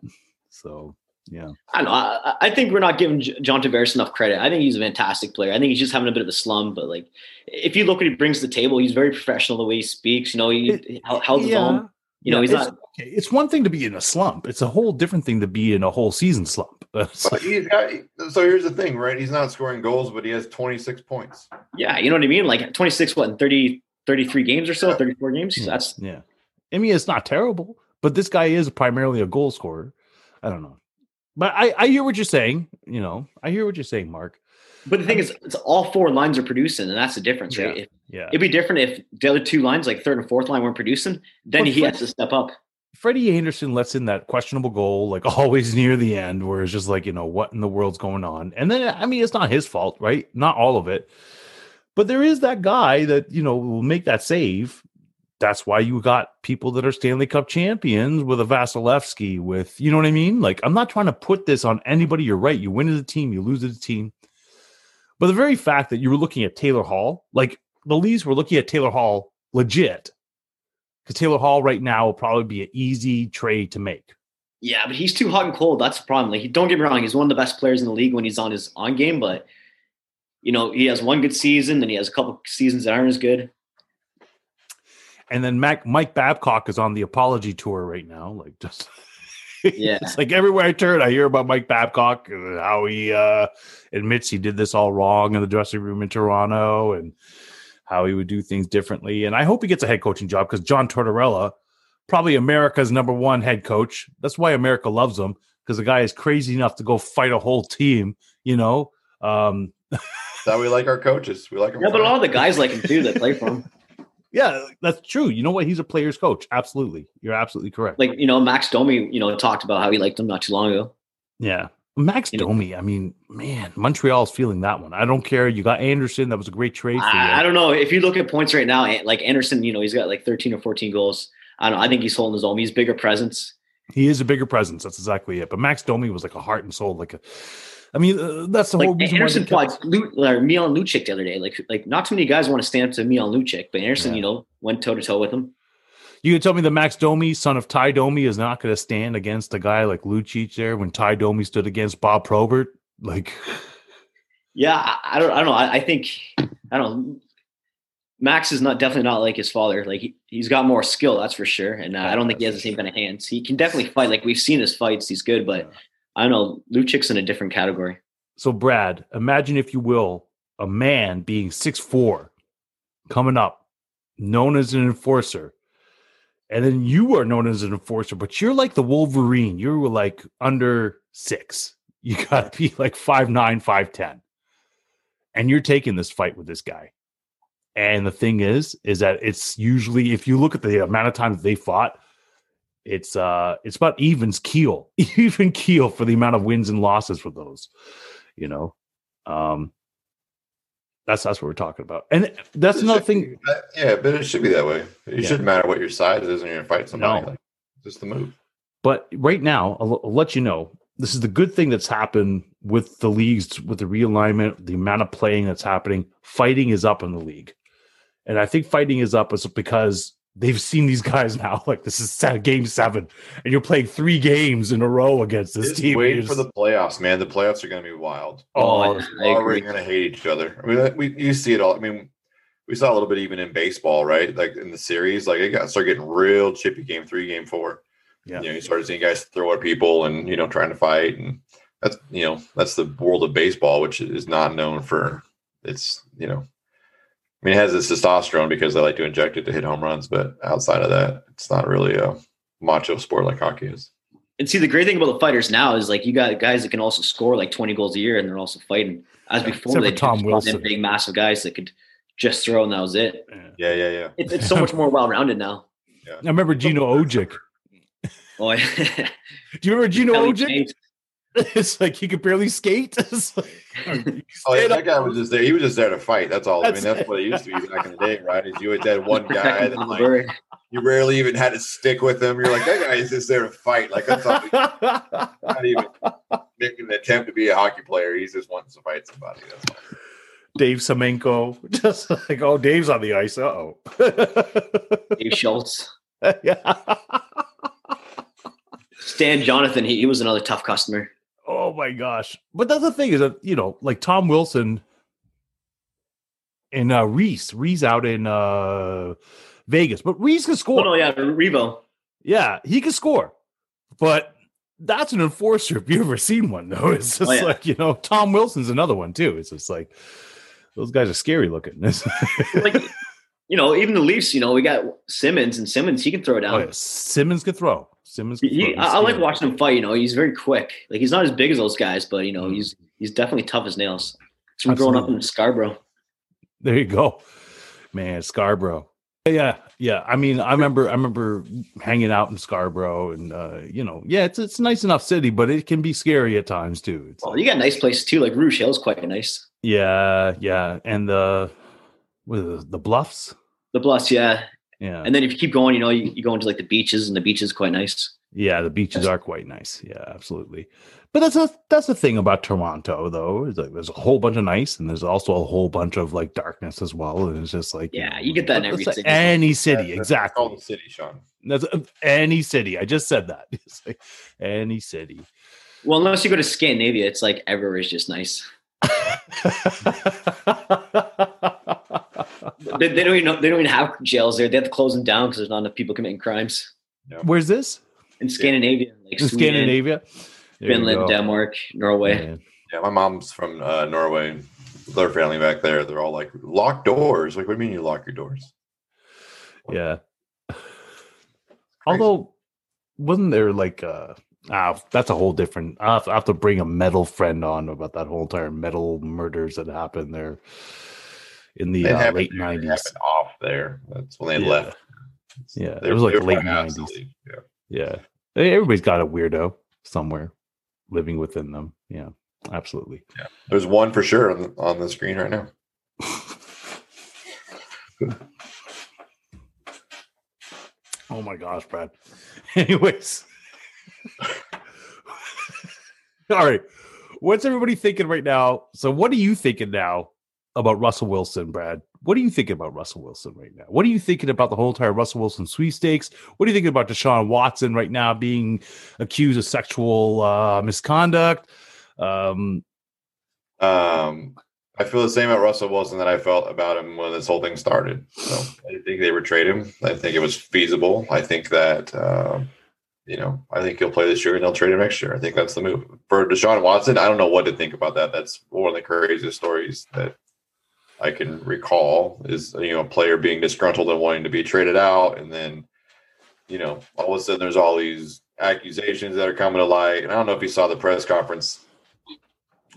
So, yeah. I don't know. I, I think we're not giving John Tavares enough credit. I think he's a fantastic player. I think he's just having a bit of a slump. But like, if you look what he brings to the table, he's very professional the way he speaks. You know, he It- held held his own. You know, he's it's, not. okay. It's one thing to be in a slump. It's a whole different thing to be in a whole season slump. It's he's got, so here's the thing, right? He's not scoring goals, but he has 26 points. Yeah, you know what I mean. Like 26, what, in 30, 33 games or so, Yeah. 34 games. Yeah. That's Yeah. I mean, it's not terrible, but this guy is primarily a goal scorer. I don't know. But I, I hear what you're saying. You know, I hear what you're saying, Mark. But the thing is, it's all four lines are producing, and that's the difference, right? Yeah. If, Yeah. it'd be different if the other two lines, like third and fourth line, weren't producing. Then But he Fred- has to step up. Freddie Andersen lets in that questionable goal, like always near the end, where it's just like, you know, what in the world's going on? And then, I mean, it's not his fault, right? Not all of it. But there is that guy that, you know, will make that save. That's why you got people that are Stanley Cup champions with a Vasilevskiy, with, you know what I mean? Like, I'm not trying to put this on anybody. You're right. You win as a team, you lose as a team. But the very fact that you were looking at Taylor Hall, like the Leafs were looking at Taylor Hall legit, because Taylor Hall right now will probably be an easy trade to make. Yeah, but he's too hot and cold. That's the problem. Like, he- don't get me wrong, he's one of the best players in the league when he's on his on game. But you know, he has one good season, then he has a couple seasons that aren't as good. And then Mac, Mike Babcock is on the apology tour right now. Like just Yeah. it's like everywhere I turn, I hear about Mike Babcock and how he uh, admits he did this all wrong in the dressing room in Toronto and how he would do things differently. And I hope he gets a head coaching job because John Tortorella, probably America's number one head coach. That's why America loves him because the guy is crazy enough to go fight a whole team. You know, um, That's how we like our coaches. We like them. Yeah, but all the guys like him too that play for him. Yeah, that's true. You know what? He's a player's coach. Absolutely. You're absolutely correct. Like, you know, Max Domi, you know, talked about how he liked him not too long ago. yeah. Max You know- Domi, I mean, man, Montreal's feeling that one. I don't care. You got Anderson. That was a great trade. I, I don't know. If you look at points right now, eh, like Anderson, you know, he's got like 13 or 14 goals. I don't know. I think he's holding his own. He's bigger presence. He is a bigger presence. That's exactly it. But Max Domi was like a heart and soul. Like a, I mean, uh, that's the Like whole reason Anderson why they kept- fought Lu- or Milan Lucic the other day. Like, like not too many guys want to stand up to Milan Lucic, but Anderson, Yeah. you know, went toe to toe with him. You can tell me that Max Domi, son of Tie Domi, is not going to stand against a guy like Lucic there when Tie Domi stood against Bob Probert. Like, Yeah, I, I don't. I don't know. I, I think I don't. know. Max is not definitely not like his father. Like he, he's got more skill, that's for sure. And uh, I don't think he has the same kind of hands. He can definitely fight. Like we've seen his fights, he's good. But I don't know. Lucic's in a different category. So, Brad, imagine if you will, a man being six four, coming up, known as an enforcer, and then you are known as an enforcer, but you're like the Wolverine. You're like under six. You got to be like five nine, five ten, and you're taking this fight with this guy. And the thing is, is that it's usually if you look at the amount of times they fought, it's uh it's about evens keel, even keel for the amount of wins and losses for those you know um that's that's what we're talking about and that's It another thing uh, Yeah, but it should be that way. It Yeah. shouldn't matter what your size is when you're fighting somebody. No. Like, just the move. but right now I'll, I'll let you know this is the good thing that's happened with the leagues with the realignment the amount of playing that's happening fighting is up in the league and i think fighting is up is because they've seen these guys now like this is game seven and you're playing three games in a row against this Just team waiting You're for the playoffs, man. The playoffs are going to be wild. oh, oh I We're already going to hate each other. I mean, we you see it all. I mean, we saw a little bit even in baseball, right? Like in the series, like it got started getting real chippy. Game three, game four. Yeah. You know, you started seeing guys throw at people and you know trying to fight, and that's you know that's the world of baseball, which is not known for its you know. I mean, it has its testosterone because they like to inject it to hit home runs, but outside of that, it's not really a macho sport like hockey is. And see, the great thing about the fighters now is like you got guys that can also score like 20 goals a year, and they're also fighting. As before, except they for Tom just Wilson. big, massive guys that could just throw, and that was it. Yeah. Yeah, yeah, yeah. It's, it's so much more well rounded now. I remember Gino Odjick. Oh, yeah. Do you remember Gino Kelly Odjick? Chase. It's like he could barely skate. It's like, Oh, yeah, that guy was just there. He was just there to fight. That's all. I mean, That's that's what it used to be back in the day, right? Is you had that one guy Protecting that like you rarely even had to stick with him. You're like that guy is just there to fight. Like that's all. Not even making an attempt to be a hockey player. He's just wanting to fight somebody. That's all. Dave Semenko, just like, oh, Dave's on the ice. Uh oh. Dave Schultz. yeah. Stan Jonathan, he, he was another tough customer. Oh my gosh. But that's the thing is that, you know, like Tom Wilson and uh Reese, Reese out in uh Vegas, but Reese can Oh, score. no, yeah, Revo. Yeah, he can score. But that's an enforcer if you've ever seen one, though. It's just Oh, yeah. like, you know, Tom Wilson's another one too. It's just like those guys are scary looking. Like, you know, even the Leafs, you know, we got Simmonds, and Simmonds, he can throw down. oh, yeah. Simmonds can throw. Simmonds can He, throw. I, I like watching him fight. You know, he's very quick. Like he's not as big as those guys, but you know, Mhm. he's he's definitely tough as nails. It's from growing up in Scarborough. There you go, man. Scarborough. Yeah, yeah. I mean, I remember, I remember hanging out in Scarborough, and uh, you know, yeah, it's it's a nice enough city, but it can be scary at times too. It's Well, like- you got nice places too. Like Rouge Hill's quite nice. yeah, yeah, and the what are the, the bluffs. The Bluffs, yeah. Yeah, And then if you keep going, you know, you, you go into like the beaches, and the beach is quite nice. yeah, the beaches are quite nice. Yeah, absolutely. But that's a that's the thing about Toronto, though. Is like there's a whole bunch of nice, and there's also a whole bunch of like darkness as well. And it's just like Yeah, know, you get that in every city. Any city, That's- that's exactly. called the city, Sean. That's uh, any city. I just said that. It's like any city. Well, unless you go to Scandinavia, it's like everywhere is just nice. They, they don't even know, they don't even have jails there. They have to close them down because there's not enough people committing crimes Where's this? in Scandinavia, like In Sweden, Scandinavia, There Finland. Denmark, Norway. Man. Yeah, my mom's from uh, Norway. Their family back there, they're all like lock doors. Like, what do you mean you lock your doors? Yeah. Although, wasn't there like uh ah, that's a whole different. I have, I have to bring a metal friend on about that whole entire metal murders that happened there in the uh, late nineties. off there. That's when they Yeah. left. Yeah, They- it was like late 90s. Yeah. Yeah, everybody's got a weirdo somewhere living within them. Yeah, absolutely. Yeah. There's one for sure on the, on the screen right now. Oh my gosh, Brad. Anyways. All right. What's everybody thinking right now? So, what are you thinking now about Russell Wilson, Brad? What are you thinking about Russell Wilson right now? What are you thinking about the whole entire Russell Wilson sweepstakes? What are you thinking about Deshaun Watson right now being accused of sexual uh, misconduct? Um, Um, I feel the same about Russell Wilson that I felt about him when this whole thing started. So I think they trade him. I think it was feasible. I think that uh, you know, I think he'll play this year and they'll trade him next year. I think that's the move for Deshaun Watson. I don't know what to think about that. That's one of the craziest stories that I can recall. Is you know, a player being disgruntled and wanting to be traded out, and then you know, all of a sudden there's all these accusations that are coming to light. And I don't know if you saw the press conference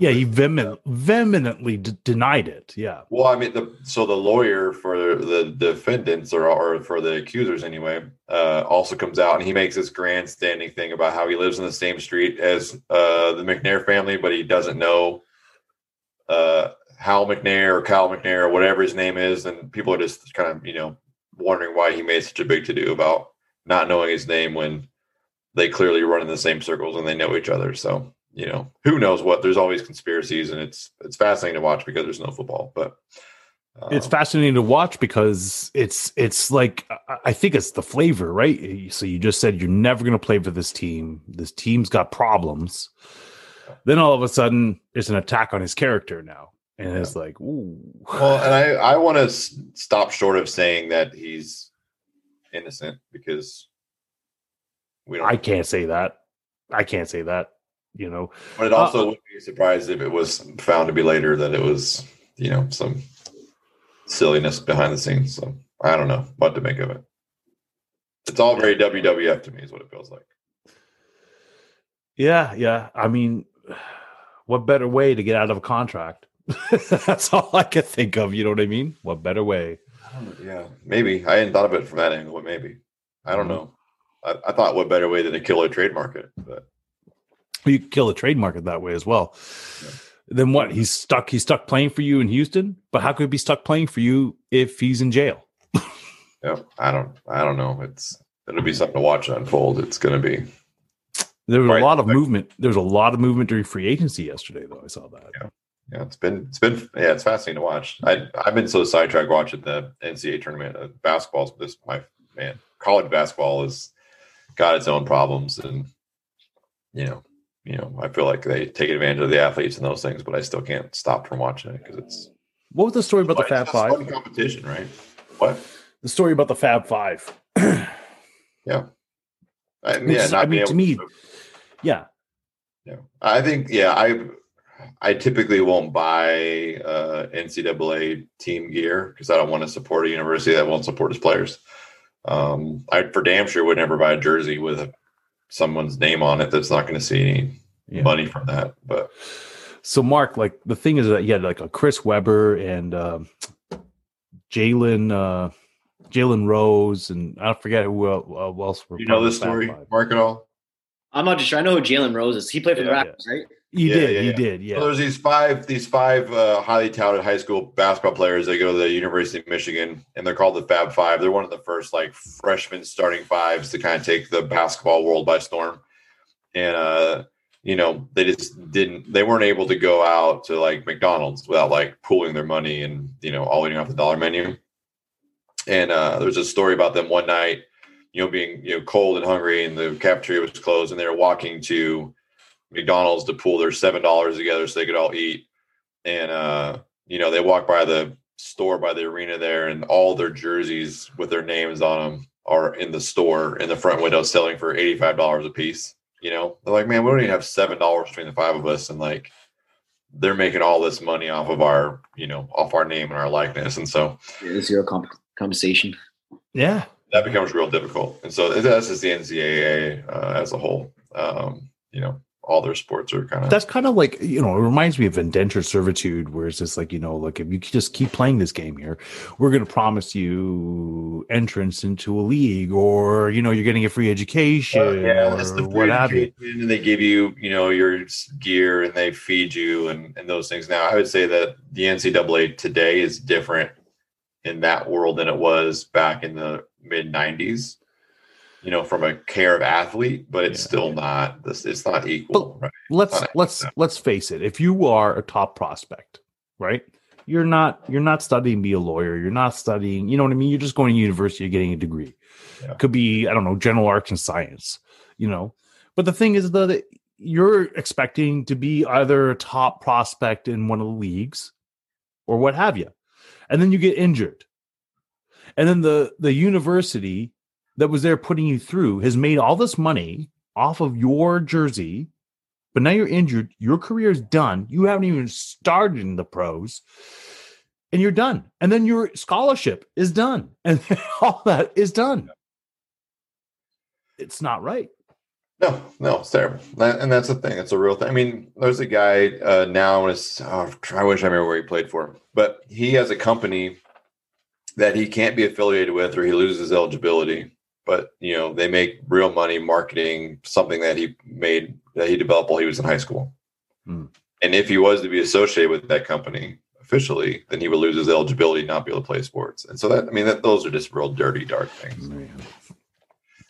yeah, he vehement, vehemently d- denied it. Yeah. Well, I mean, the so the lawyer for the defendants or or for the accusers anyway, uh, also comes out and he makes this grandstanding thing about how he lives in the same street as uh, the McNair family, but he doesn't know uh, Hal McNair or Cal McNair or whatever his name is, and people are just kind of you know wondering why he made such a big to do about not knowing his name when they clearly run in the same circles and they know each other. So you know, who knows what? There's always conspiracies, and it's it's fascinating to watch because there's no football, but it's um, fascinating to watch because it's it's like I- I think it's the flavor, right? So you just said you're never going to play for this team. This team's got problems. Then all of a sudden, it's an attack on his character now, and it's like, ooh, Well, and I I want to s- stop short of saying that he's innocent because we don't. I can't say that. I can't say that. You know, but it uh, also uh wouldn't be surprised if it was found to be later that it was you know some silliness behind the scenes. So I don't know what to make of it. It's all very WWF to me, is what it feels like. yeah, yeah. I mean, what better way to get out of a contract? That's all I can think of. You know what I mean? What better way? Yeah, maybe I hadn't thought of it from that angle, but maybe. I don't Mhm. know. I, I thought what better way than to kill a trade market, but You kill a trade market that way as well. Yeah. Then what? He's stuck. He's stuck playing for you in Houston. But how could he be stuck playing for you if he's in jail? yeah, I don't, I don't know. It's it'll be something to watch unfold. It's going to be. There was Right. a lot of movement. There was a lot of movement during free agency yesterday, though. I saw that. Yeah, it's been it's been yeah, it's fascinating to watch. I I've been so sidetracked watching the NCAA tournament. Uh, basketball's this my man. College basketball has got its own problems, and you know, you know, I feel like they take advantage of the athletes and those things, but I still can't stop from watching it because it's What was the story about the Fab Five? competition, right? What? The story about the Fab Five. Yeah, I, Which yeah. Not I mean, to able me- yeah, Yeah, I think yeah, I I typically won't buy uh, NCAA team gear because I don't want to support a university that won't support its players. Um, I for damn sure would never buy a jersey with someone's name on it that's not going to see any yeah. money from that. But So, Mark, like the thing is that you had like a Chris Webber and um Jalen uh, Jalen Rose, and I forget who el- who else. Were you know this story, Mark, at all? I'm not just sure. I know who Jalen Rose is. He played for the Yeah. Raptors, right? You Yeah, did, yeah, you yeah. did, yeah. So there's these five these five uh, highly touted high school basketball players They go to the University of Michigan, and they're called the Fab Five. They're one of the first like freshman starting fives to kind of take the basketball world by storm. And uh, you know, they just didn't. They weren't able to go out to like McDonald's without like pooling their money and you know all eating off the dollar menu. And uh, there's a story about them one night, you know, being you know cold and hungry, and the cafeteria was closed, and they were walking to McDonald's to pool their seven dollars together so they could all eat. And uh, you know, they walk by the store by the arena there, and all their jerseys with their names on them are in the store in the front window selling for eighty five dollars a piece. You know, they're like, man, we don't even have seven dollars between the five of us, and like they're making all this money off of our, you know, off our name and our likeness, and so Zero comp- compensation. yeah, that becomes real difficult. And so that's just the NCAA uh, as a whole. Um, you know, all their sports are kind of that's kind of like you know it reminds me of indentured servitude where it's just like you know like if you just keep playing this game here we're going to promise you entrance into a league or you know you're getting a free education Uh, yeah, or the what have you education, and they give you, you know, your gear and they feed you and, and those things. Now, I would say that the NCAA today is different in that world than it was back in the mid '90s. You know, from a care of athlete, but it's Yeah. still not this. It's not equal, right? let's Not let's that. let's face it if you are a top prospect right you're not you're not studying to be a lawyer you're not studying you know what i mean you're just going to university you're getting a degree Yeah. could be i don't know general arts and science you know but the thing is that you're expecting to be either a top prospect in one of the leagues or what have you and then you get injured and then the the university that was there putting you through has made all this money off of your jersey but now you're injured your career is done you haven't even started in the pros and you're done and then your scholarship is done and all that is done it's not right No, no, it's terrible. And that's the thing. It's a real thing. I mean, there's a guy uh, now. It's, oh, I wish I remember where he played for, but he has a company that he can't be affiliated with, or he loses eligibility. But you know, they make real money marketing something that he made that he developed while he was in high school. Hmm. And if he was to be associated with that company officially, then he would lose his eligibility, not be able to play sports. And so that, I mean, that those are just real dirty, dark things.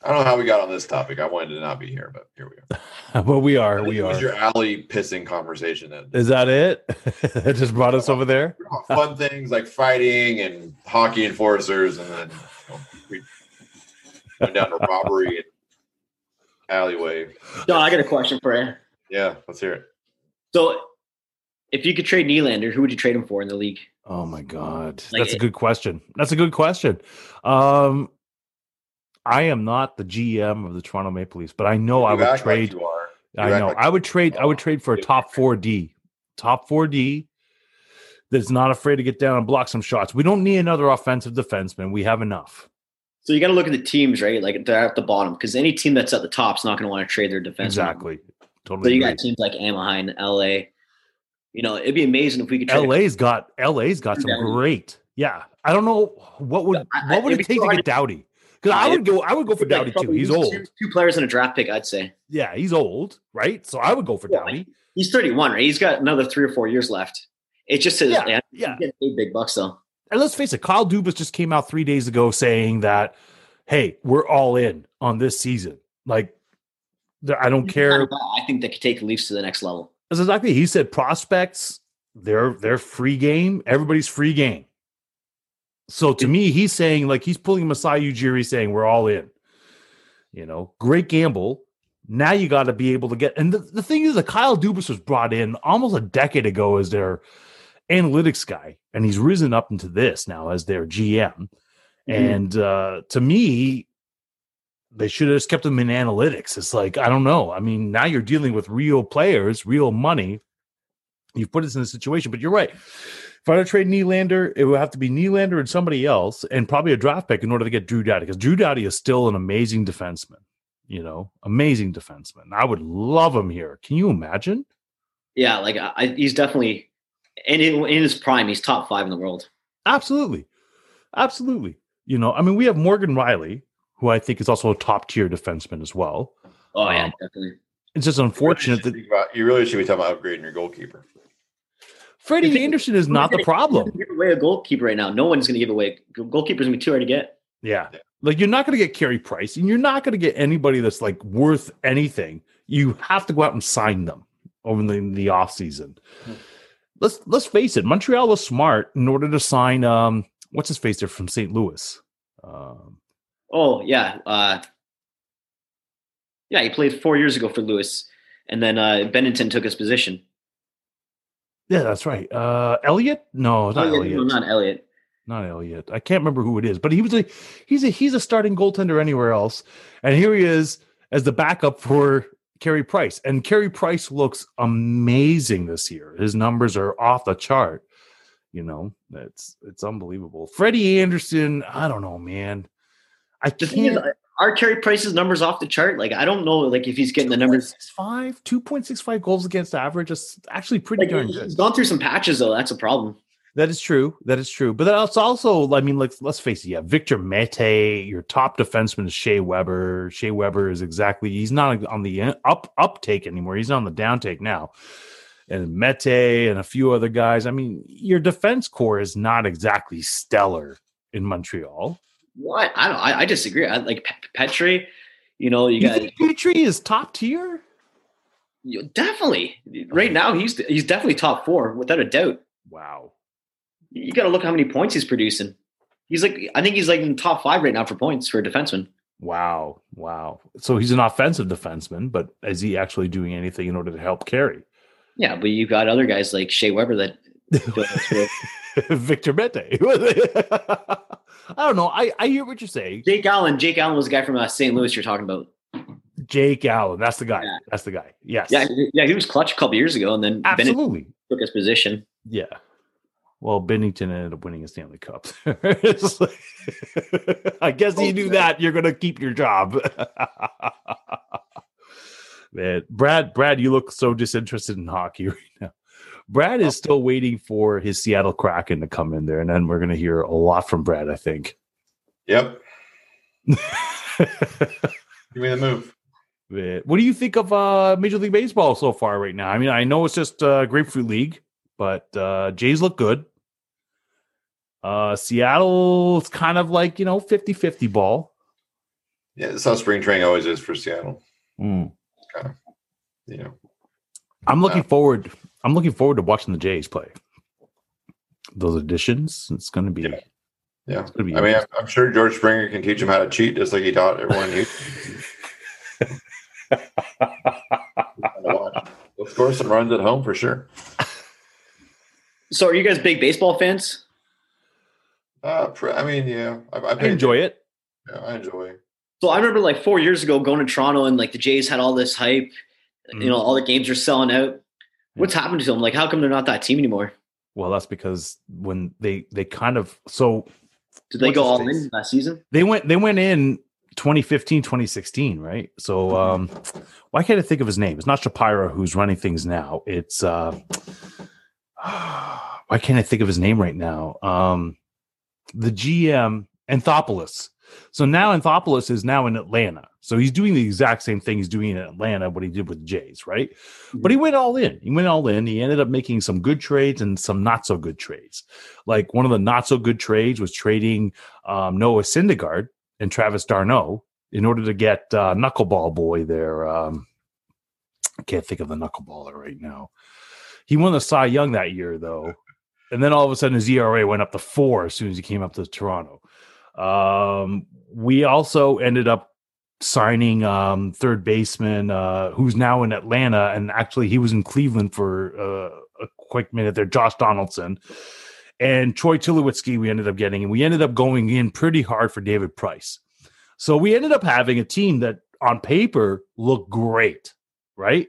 I don't know how we got on this topic. I wanted to not be here, but here we are. but we are we are your alley pissing conversation Is that it it just brought us over there fun things like fighting and hockey enforcers, and then you know, we went down to robbery and alleyway. John, I got a question for you. Yeah, let's hear it. So, if you could trade Nylander, who would you trade him for in the league? Oh my god, Like that's a good question. That's a good question. Um, I am not the GM of the Toronto Maple Leafs, but I know I would act like trade. you are. You I know like- I would trade. I would trade for a top four D, top four D. That's not afraid to get down and block some shots. We don't need another offensive defenseman. We have enough. So you got to look at the teams, right? Like they're at the bottom because any team that's at the top is not going to want to trade their defense. Exactly. Totally. So you agree. got teams like Anaheim, LA. You know, it'd be amazing if we could trade. LA's got LA's got some Doughty. great. Yeah, I don't know what would I- what would it take to get Doughty Because I would go, I would go for Like, Doughty too. He's old. Two players and a draft pick, I'd say. Yeah, he's old, right? So I would go for Yeah, Doughty. He's 31, right? He's got another three or four years left. It's just his, Yeah, yeah, yeah. big bucks though. And let's face it, Kyle Dubas just came out three days ago saying that, hey, we're all in on this season. Like, I don't care. kind of guy I think they could take the Leafs to the next level. That's exactly. He said prospects, they're they're free game. Everybody's free game. So to me, he's saying like he's pulling Masai Ujiri saying we're all in. You know, great gamble. Now you got to be able to get. And the, the thing is that Kyle Dubas was brought in almost a decade ago as their analytics guy, and he's risen up into this now as their GM. And uh, to me, they should have just kept him in analytics. It's like, I don't know. I mean, now you're dealing with real players, real money. You've put us in a situation, but you're right. If I were to trade Nylander, it would have to be Nylander and somebody else, and probably a draft pick in order to get Drew Doughty, because Drew Doughty is still an amazing defenseman. You know, amazing defenseman. I would love him here. Can you imagine? Yeah, like I- he's definitely, and in, in his prime, he's top five in the world. Absolutely. Absolutely. You know, I mean, we have Morgan Rielly, who I think is also a top tier defenseman as well. Oh yeah, Um, definitely. It's just unfortunate that about- you really should be talking about upgrading your goalkeeper. Freddie The Andersen is not the problem. Give away a goalkeeper right now. No one's going to give away. Goalkeeper's going to be too hard to get. Yeah. Yeah. Like you're not going to get Carey Price and you're not going to get anybody that's like worth anything. You have to go out and sign them over the, the off season. Hmm. Let's let's face it. Montreal was smart in order to sign um what's his face there from St. Louis. Um, Oh yeah, uh, yeah. He played four years ago for Lewis, and then uh, Binnington took his position. yeah, that's right. Uh Elliott? No, not Oh, yeah, Elliott. no, not Elliott. not Elliott. I can't remember who it is, but he was a he's a he's a starting goaltender anywhere else, and here he is as the backup for Carey Price. And Carey Price looks amazing this year. His numbers are off the chart. You know, it's it's unbelievable. Freddie Andersen, I don't know, man. I The thing is, can't. are Carey Price's numbers off the chart? Like I don't know, like if he's getting the numbers. 2.65, 2.65 goals against average. It's actually pretty Like, darn he's good. gone through some patches though. That's a problem. That is true. That is true. But that's also, I mean, let's let's face it. Yeah, Victor Mete, your top defenseman is Shea Weber. Shea Weber is exactly he's not on the up uptake anymore. He's on the downtake now. And Mete and a few other guys. I mean, your defense core is not exactly stellar in Montreal. What? I don't. I, I disagree. I like Pe- Petry. You know, you You got think Petry is top tier? you- definitely right now. He's he's definitely top four without a doubt. Wow. You got to look how many points he's producing. He's like, I think he's like in the top five right now for points for a defenseman. Wow. Wow. So he's an offensive defenseman, but is he actually doing anything in order to help carry? Yeah, but you got other guys like Shea Weber that. Victor Mete. I don't know. I, I hear what you're saying. Jake Allen. Jake Allen was the guy from uh, St. Louis you're talking about. Jake Allen. That's the guy. Yeah. That's the guy. Yes. Yeah, yeah, he was clutch a couple years ago, and then Bennett Absolutely. took his position. Yeah. Well, Binnington ended up winning a Stanley Cup. Like- I guess you do that, you're gonna keep your job. Man, Brad, Brad, you look so disinterested in hockey right now. Brad is still waiting for his Seattle Kraken to come in there, and then we're gonna hear a lot from Brad, I think. Yep. Give me the move. Man, What do you think of uh, Major League Baseball so far right now? I mean, I know it's just uh, Grapefruit League, but uh, Jays look good. Uh, Seattle, it's kind of like, you know, 50 50 ball. Yeah, that's how spring training always is for Seattle. Mm. You know, I'm looking Yeah. forward. I'm looking forward to watching the Jays play. Those additions, it's going to be. Yeah. yeah. Gonna be I mean, I'm, I'm sure George Springer can teach him how to cheat, just like he taught everyone. He He'll score some runs at home for sure. So, are you guys big baseball fans? Uh, pr- I mean, yeah, I, I, I enjoy it. Yeah, I enjoy. So, I remember like four years ago going to Toronto, and like the Jays had all this hype. Mhm. You know, all the games are selling out. What's happened to them? Like, how come they're not that team anymore? Well, that's because when they they kind of so Did they go all in last season? they went they went in 2015 2016 right so um why can't i think of his name it's not shapiro who's running things now it's uh why can't i think of his name right now um the gm anthopoulos So now Anthopoulos is now in Atlanta. So he's doing the exact same thing he's doing in Atlanta, what he did with the Jays, right? But he went all in. He went all in. He ended up making some good trades and some not so good trades. Like one of the not so good trades was trading um, Noah Syndergaard and Travis d'Arnaud in order to get uh, Knuckleball Boy there. Um, I can't think of the Knuckleballer right now. He won the Cy Young that year, though. And then all of a sudden his ERA went up to four as soon as he came up to Toronto. Um, we also ended up signing um, third baseman uh, who's now in Atlanta, and actually he was in Cleveland for uh, a quick minute there, Josh Donaldson. And Troy Tulowitzki we ended up getting, and we ended up going in pretty hard for David Price. So we ended up having a team that on paper looked great, right?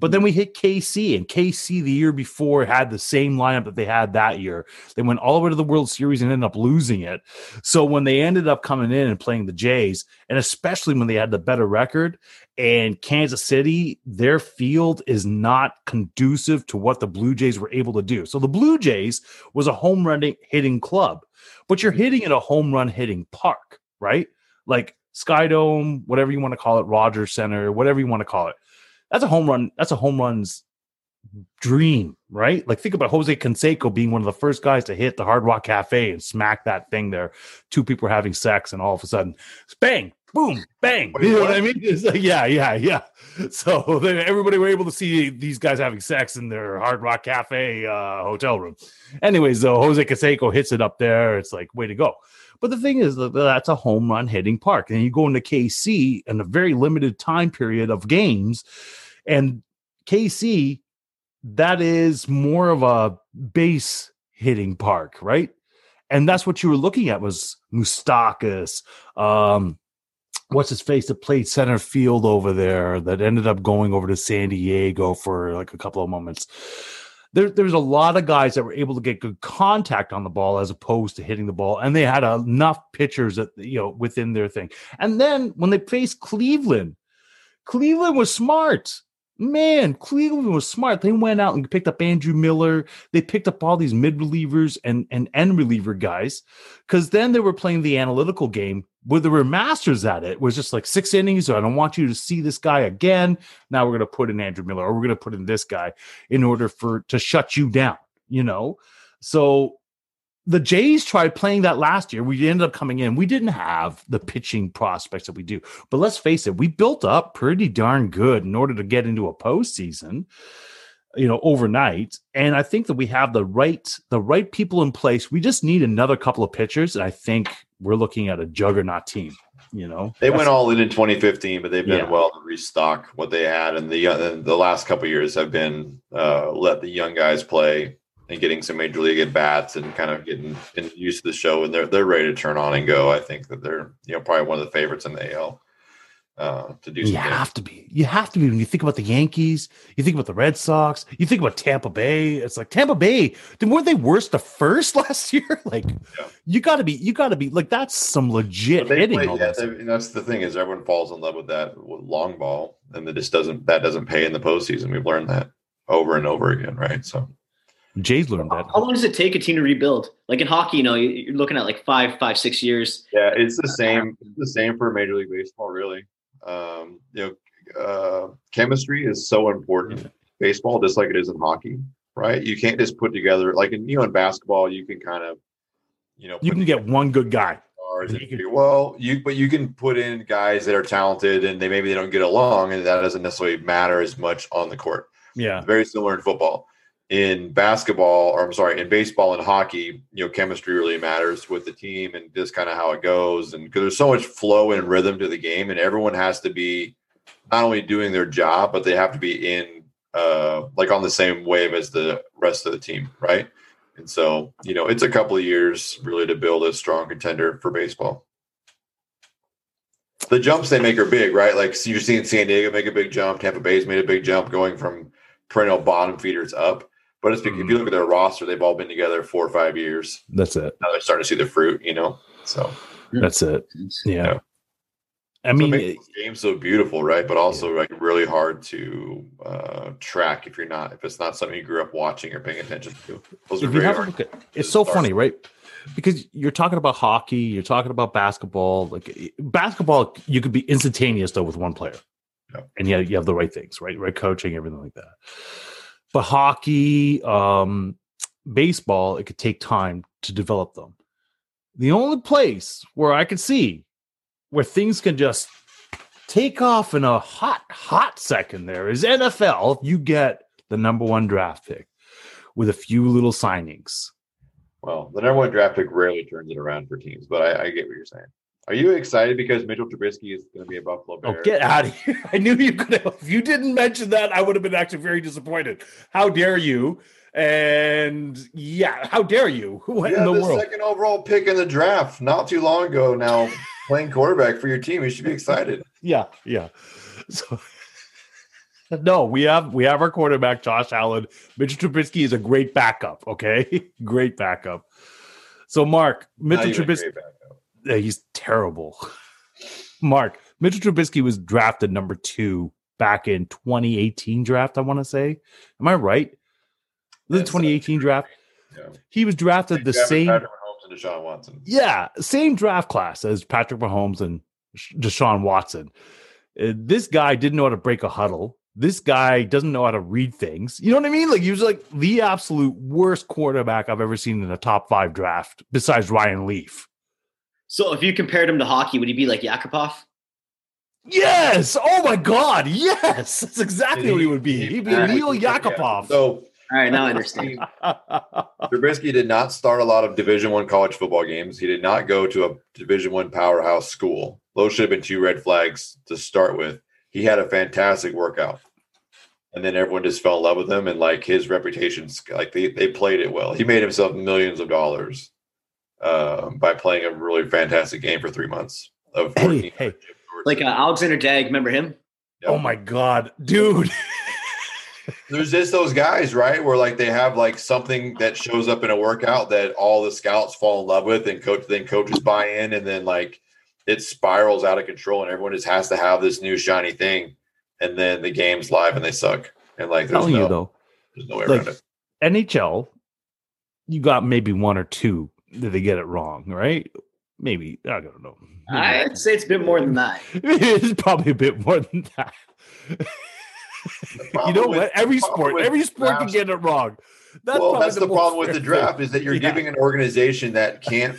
But then mm. we hit KC, and KC the year before had the same lineup that they had that year. They went all the way to the World Series and ended up losing it. So when they ended up coming in and playing the Jays, and especially when they had the better record, and Kansas City, their field is not conducive to what the Blue Jays were able to do. So the Blue Jays was a home run hitting club, but you're mm. hitting in a home run hitting park, right? Like Skydome, whatever you want to call it, Rogers Center, whatever you want to call it that's a home run. That's a home run's dream, right? Like think about Jose Canseco being one of the first guys to hit the Hard Rock Cafe and smack that thing there. Two people are having sex, and all of a sudden, bang, boom, bang. You know what I mean? It's like, yeah, yeah, yeah. So then everybody were able to see these guys having sex in their Hard Rock Cafe uh, hotel room. Anyways, though, Jose Canseco hits it up there. It's like, way to go. But the thing is that that's a home run hitting park. And you go into KC in a very limited time period of games. And KC, that is more of a base hitting park, right? And that's what you were looking at was Moustakas, um, what's his face that played center field over there that ended up going over to San Diego for like a couple of moments there, there's a lot of guys that were able to get good contact on the ball as opposed to hitting the ball, and they had enough pitchers that you know within their thing. And then when they faced Cleveland, Cleveland was smart. Man, Cleveland was smart. They went out and picked up Andrew Miller. They picked up all these mid relievers and, and end reliever guys because then they were playing the analytical game where there were masters at it. it was just like six innings. So I don't want you to see this guy again. Now we're going to put in Andrew Miller or we're going to put in this guy in order for to shut you down, you know? So the Jays tried playing that last year. We ended up coming in. We didn't have the pitching prospects that we do. But let's face it, we built up pretty darn good in order to get into a postseason, you know, overnight. And I think that we have the right the right people in place. We just need another couple of pitchers, and I think we're looking at a juggernaut team. You know, they went all in in 2015, but they've been yeah. well to restock what they had, and the uh, the last couple years have been uh, let the young guys play and getting some major league at bats and kind of getting used to the show and they're they're ready to turn on and go. I think that they're you know probably one of the favorites in the AL. Uh, to do you have to be you have to be when you think about the yankees you think about the red sox you think about tampa bay it's like tampa bay weren't they worse the first last year like yeah. you got to be you got to be like that's some legit hitting play, yeah, they, that's the thing is everyone falls in love with that long ball and that just doesn't that doesn't pay in the postseason we've learned that over and over again right so Jay's learned that. How long does it take a team to rebuild? Like in hockey, you know, you're looking at like five, five, six years. Yeah, it's the same. It's the same for Major League Baseball, really. Um, you know, uh, chemistry is so important. in Baseball, just like it is in hockey, right? You can't just put together like in you know in basketball, you can kind of, you know, you can get one good guy. You can, well, you but you can put in guys that are talented and they maybe they don't get along, and that doesn't necessarily matter as much on the court. Yeah, very similar in football in basketball, or I'm sorry, in baseball and hockey, you know, chemistry really matters with the team and just kind of how it goes. And because there's so much flow and rhythm to the game, and everyone has to be not only doing their job, but they have to be in uh, like on the same wave as the rest of the team, right? And so, you know, it's a couple of years really to build a strong contender for baseball. The jumps they make are big, right? Like so you're seeing San Diego make a big jump, Tampa Bay's made a big jump going from perennial bottom feeders up but it's mm-hmm. if you look at their roster, they've all been together four or five years. That's it. Now they're starting to see the fruit, you know. So that's it. Yeah. yeah. I so mean, it game's so beautiful, right? But also yeah. like really hard to uh, track if you're not if it's not something you grew up watching or paying attention to. Those are very hard. At, it's so funny, right? because you're talking about hockey, you're talking about basketball. Like basketball, you could be instantaneous though with one player, Yeah. and yeah, you have the right things, right? Right coaching, everything like that. But hockey, um, baseball, it could take time to develop them. The only place where I could see where things can just take off in a hot, hot second there is NFL. You get the number one draft pick with a few little signings. Well, the number one draft pick rarely turns it around for teams, but I, I get what you're saying. Are you excited because Mitchell Trubisky is going to be a Buffalo Bear? Oh, get out of here. I knew you could have. If you didn't mention that, I would have been actually very disappointed. How dare you? And yeah, how dare you? What You in the the world? second overall pick in the draft not too long ago. Now playing quarterback for your team, you should be excited. Yeah, yeah. So no, we have we have our quarterback, Josh Allen. Mitchell Trubisky is a great backup. Okay, great backup. So, Mark, Mitchell Trubisky. Yeah, he's terrible. Mark, Mitchell Trubisky was drafted number two back in 2018 draft. I want to say, am I right? The That's, uh, 2018 draft. Yeah. He was drafted the same. Patrick Mahomes and Deshaun Watson. Yeah, same draft class as Patrick Mahomes and Sh- Deshaun Watson. Uh, this guy didn't know how to break a huddle. This guy doesn't know how to read things. You know what I mean? Like he was like the absolute worst quarterback I've ever seen in a top five draft, besides Ryan Leaf. So if you compared him to hockey, would he be like Yakupov? Yes. Oh my God. Yes. That's exactly Did what he- he would be. he- He'd be Neil yeah. Yakupov. So All right, now I understand. Trubisky did not start a lot of Division One college football games. He did not go to a Division One powerhouse school. Those should have been two red flags to start with. He had a fantastic workout, and then everyone just fell in love with him, and like his reputation, like they they played it well. He made himself millions of dollars um, by playing a really fantastic game for three months of Hey, hey. Like uh, Alexander Daigle, remember him? oh my God, dude. there's just those guys, right? Where like they have like something that shows up in a workout that all the scouts fall in love with, and coach then coaches buy in, and then like it spirals out of control, and everyone just has to have this new shiny thing, and then the game's live and they suck, and like there's telling no, you though, there's no way like- around it. NHL, you got maybe one or two that they get it wrong, right? Maybe I don't know. I'd say it's a bit more than that. it's probably a bit more than that. you know with- what? Every sport, every sport can get it wrong. That's well, that's the most problem with the draft thing. is that you're Yeah. giving an organization that can't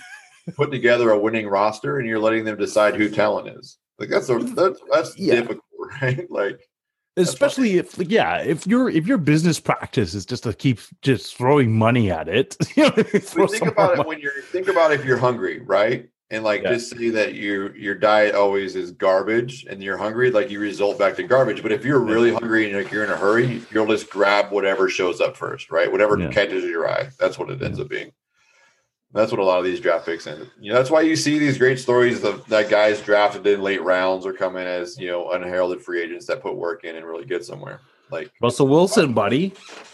put together a winning roster, and you're letting them decide who talent is. Like that's a, that's that's Yeah. difficult, right? Like especially if like, yeah if your if your business practice is just to keep just throwing money at it you know think about it money- when you're think about if you're hungry, right? And like Yeah. just say that your your diet always is garbage and you're hungry, like you result back to garbage. But if you're really hungry and like you're in a hurry, you'll just grab whatever shows up first, right? Whatever Yeah. catches your eye. That's what it ends up being. That's what a lot of these draft picks end. You know, that's why you see these great stories of that guys drafted in late rounds or come in as you know unheralded free agents that put work in and really get somewhere. Like russell wilson buddy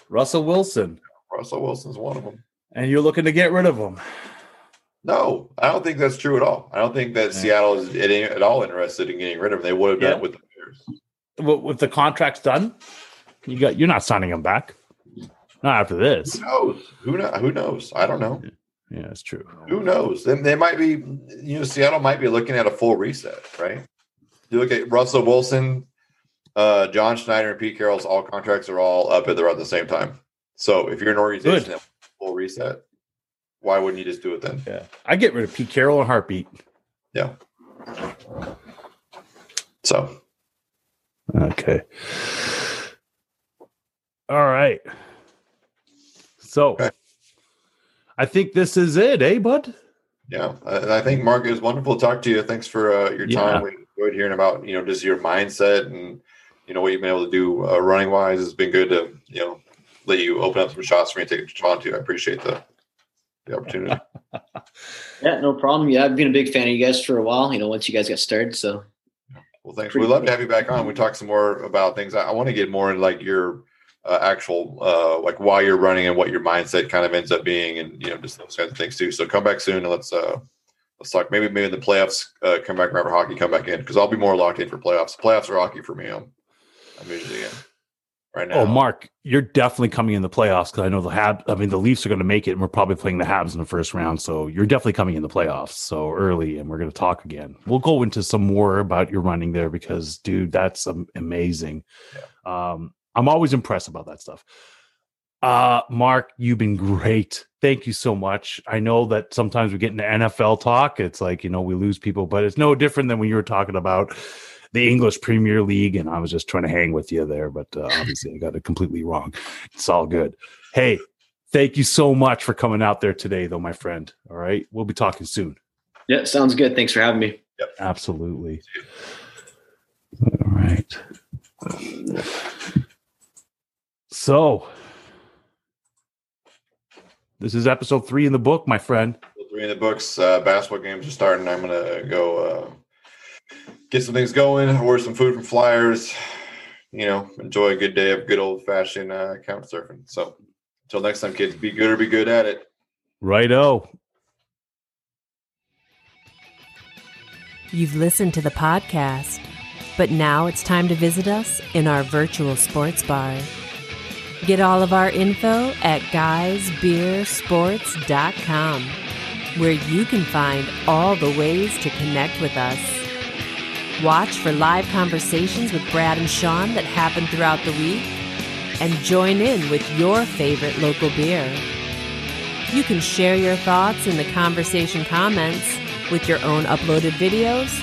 russell wilson Russell Wilson's one of them. and you're looking to get rid of him No, I don't think that's true at all. I don't think that Yeah. Seattle is at, at all interested in getting rid of him. They would have done Yeah. it with the Bears. with, with the contract's done you got you're not signing him back not after this Who knows? Who know, Who knows? I don't know. Yeah it's true Who knows? They, they might be. You know, Seattle might be looking at a full reset, right? You look at Russell Wilson, uh, John Schneider, and Pete Carroll's all contracts are all up at the at the same time. So if you're an organization Good. that wants a full reset, why wouldn't you just do it then? yeah i get rid of pete carroll and heartbeat Yeah. So Okay. All right. So Okay. I think this is it, eh, bud? Yeah, I, I think Mark it was wonderful to talk to you. Thanks for uh, your Yeah. time. We enjoyed hearing about you know just your mindset and you know what you've been able to do uh, running wise. It's been good to you know let you open up some shots for me to take on to. I appreciate the the opportunity. Yeah, no problem. Yeah, I've been a big fan of you guys for a while. You know, once you guys got started. So well, thanks. We'd love to have you back on. We talk some more about things. I, I want to get more in like your uh, actual uh, like why you're running and what your mindset kind of ends up being, and you know just those kinds of things too. So come back soon and let's uh let's talk. Maybe maybe in the playoffs, uh, come back. Remember hockey, come back in because I'll be more locked in for playoffs. Playoffs are hockey for me. I'm I'm usually in. right now. Oh, Mark, you're definitely coming in the playoffs because I know the Habs. I mean, the Leafs are going to make it, and we're probably playing the Habs in the first round. So you're definitely coming in the playoffs so early, and we're going to talk again. We'll go into some more about your running there because, dude, that's um, amazing. Um, I'm always impressed about that stuff. Uh, Mark, you've been great. Thank you so much. I know that sometimes we get into NFL talk. It's like, you know, we lose people, but it's no different than when you were talking about the English Premier League. And I was just trying to hang with you there, but uh, obviously I got it completely wrong. It's all good. Hey, thank you so much for coming out there today, though, my friend. All right. We'll be talking soon. Yeah, sounds good. Thanks for having me. Absolutely. All right. So, this is episode three in the book, my friend. Three in the books. Uh, basketball games are starting. I'm gonna go uh, get some things going. Order some food from Flyers. You know, enjoy a good day of good old fashioned uh, couch surfing. So, until next time, kids, be good or be good at it. Righto. You've listened to the podcast, but now it's time to visit us in our virtual sports bar. Get all of our info at guysbeersports.com, where you can find all the ways to connect with us. Watch for live conversations with Brad and Sean that happen throughout the week, and join in with your favorite local beer. You can share your thoughts in the conversation comments with your own uploaded videos,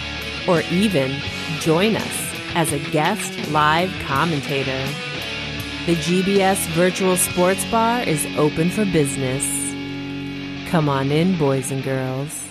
or even join us as a guest live commentator. The GBS Virtual Sports Bar is open for business. Come on in, boys and girls.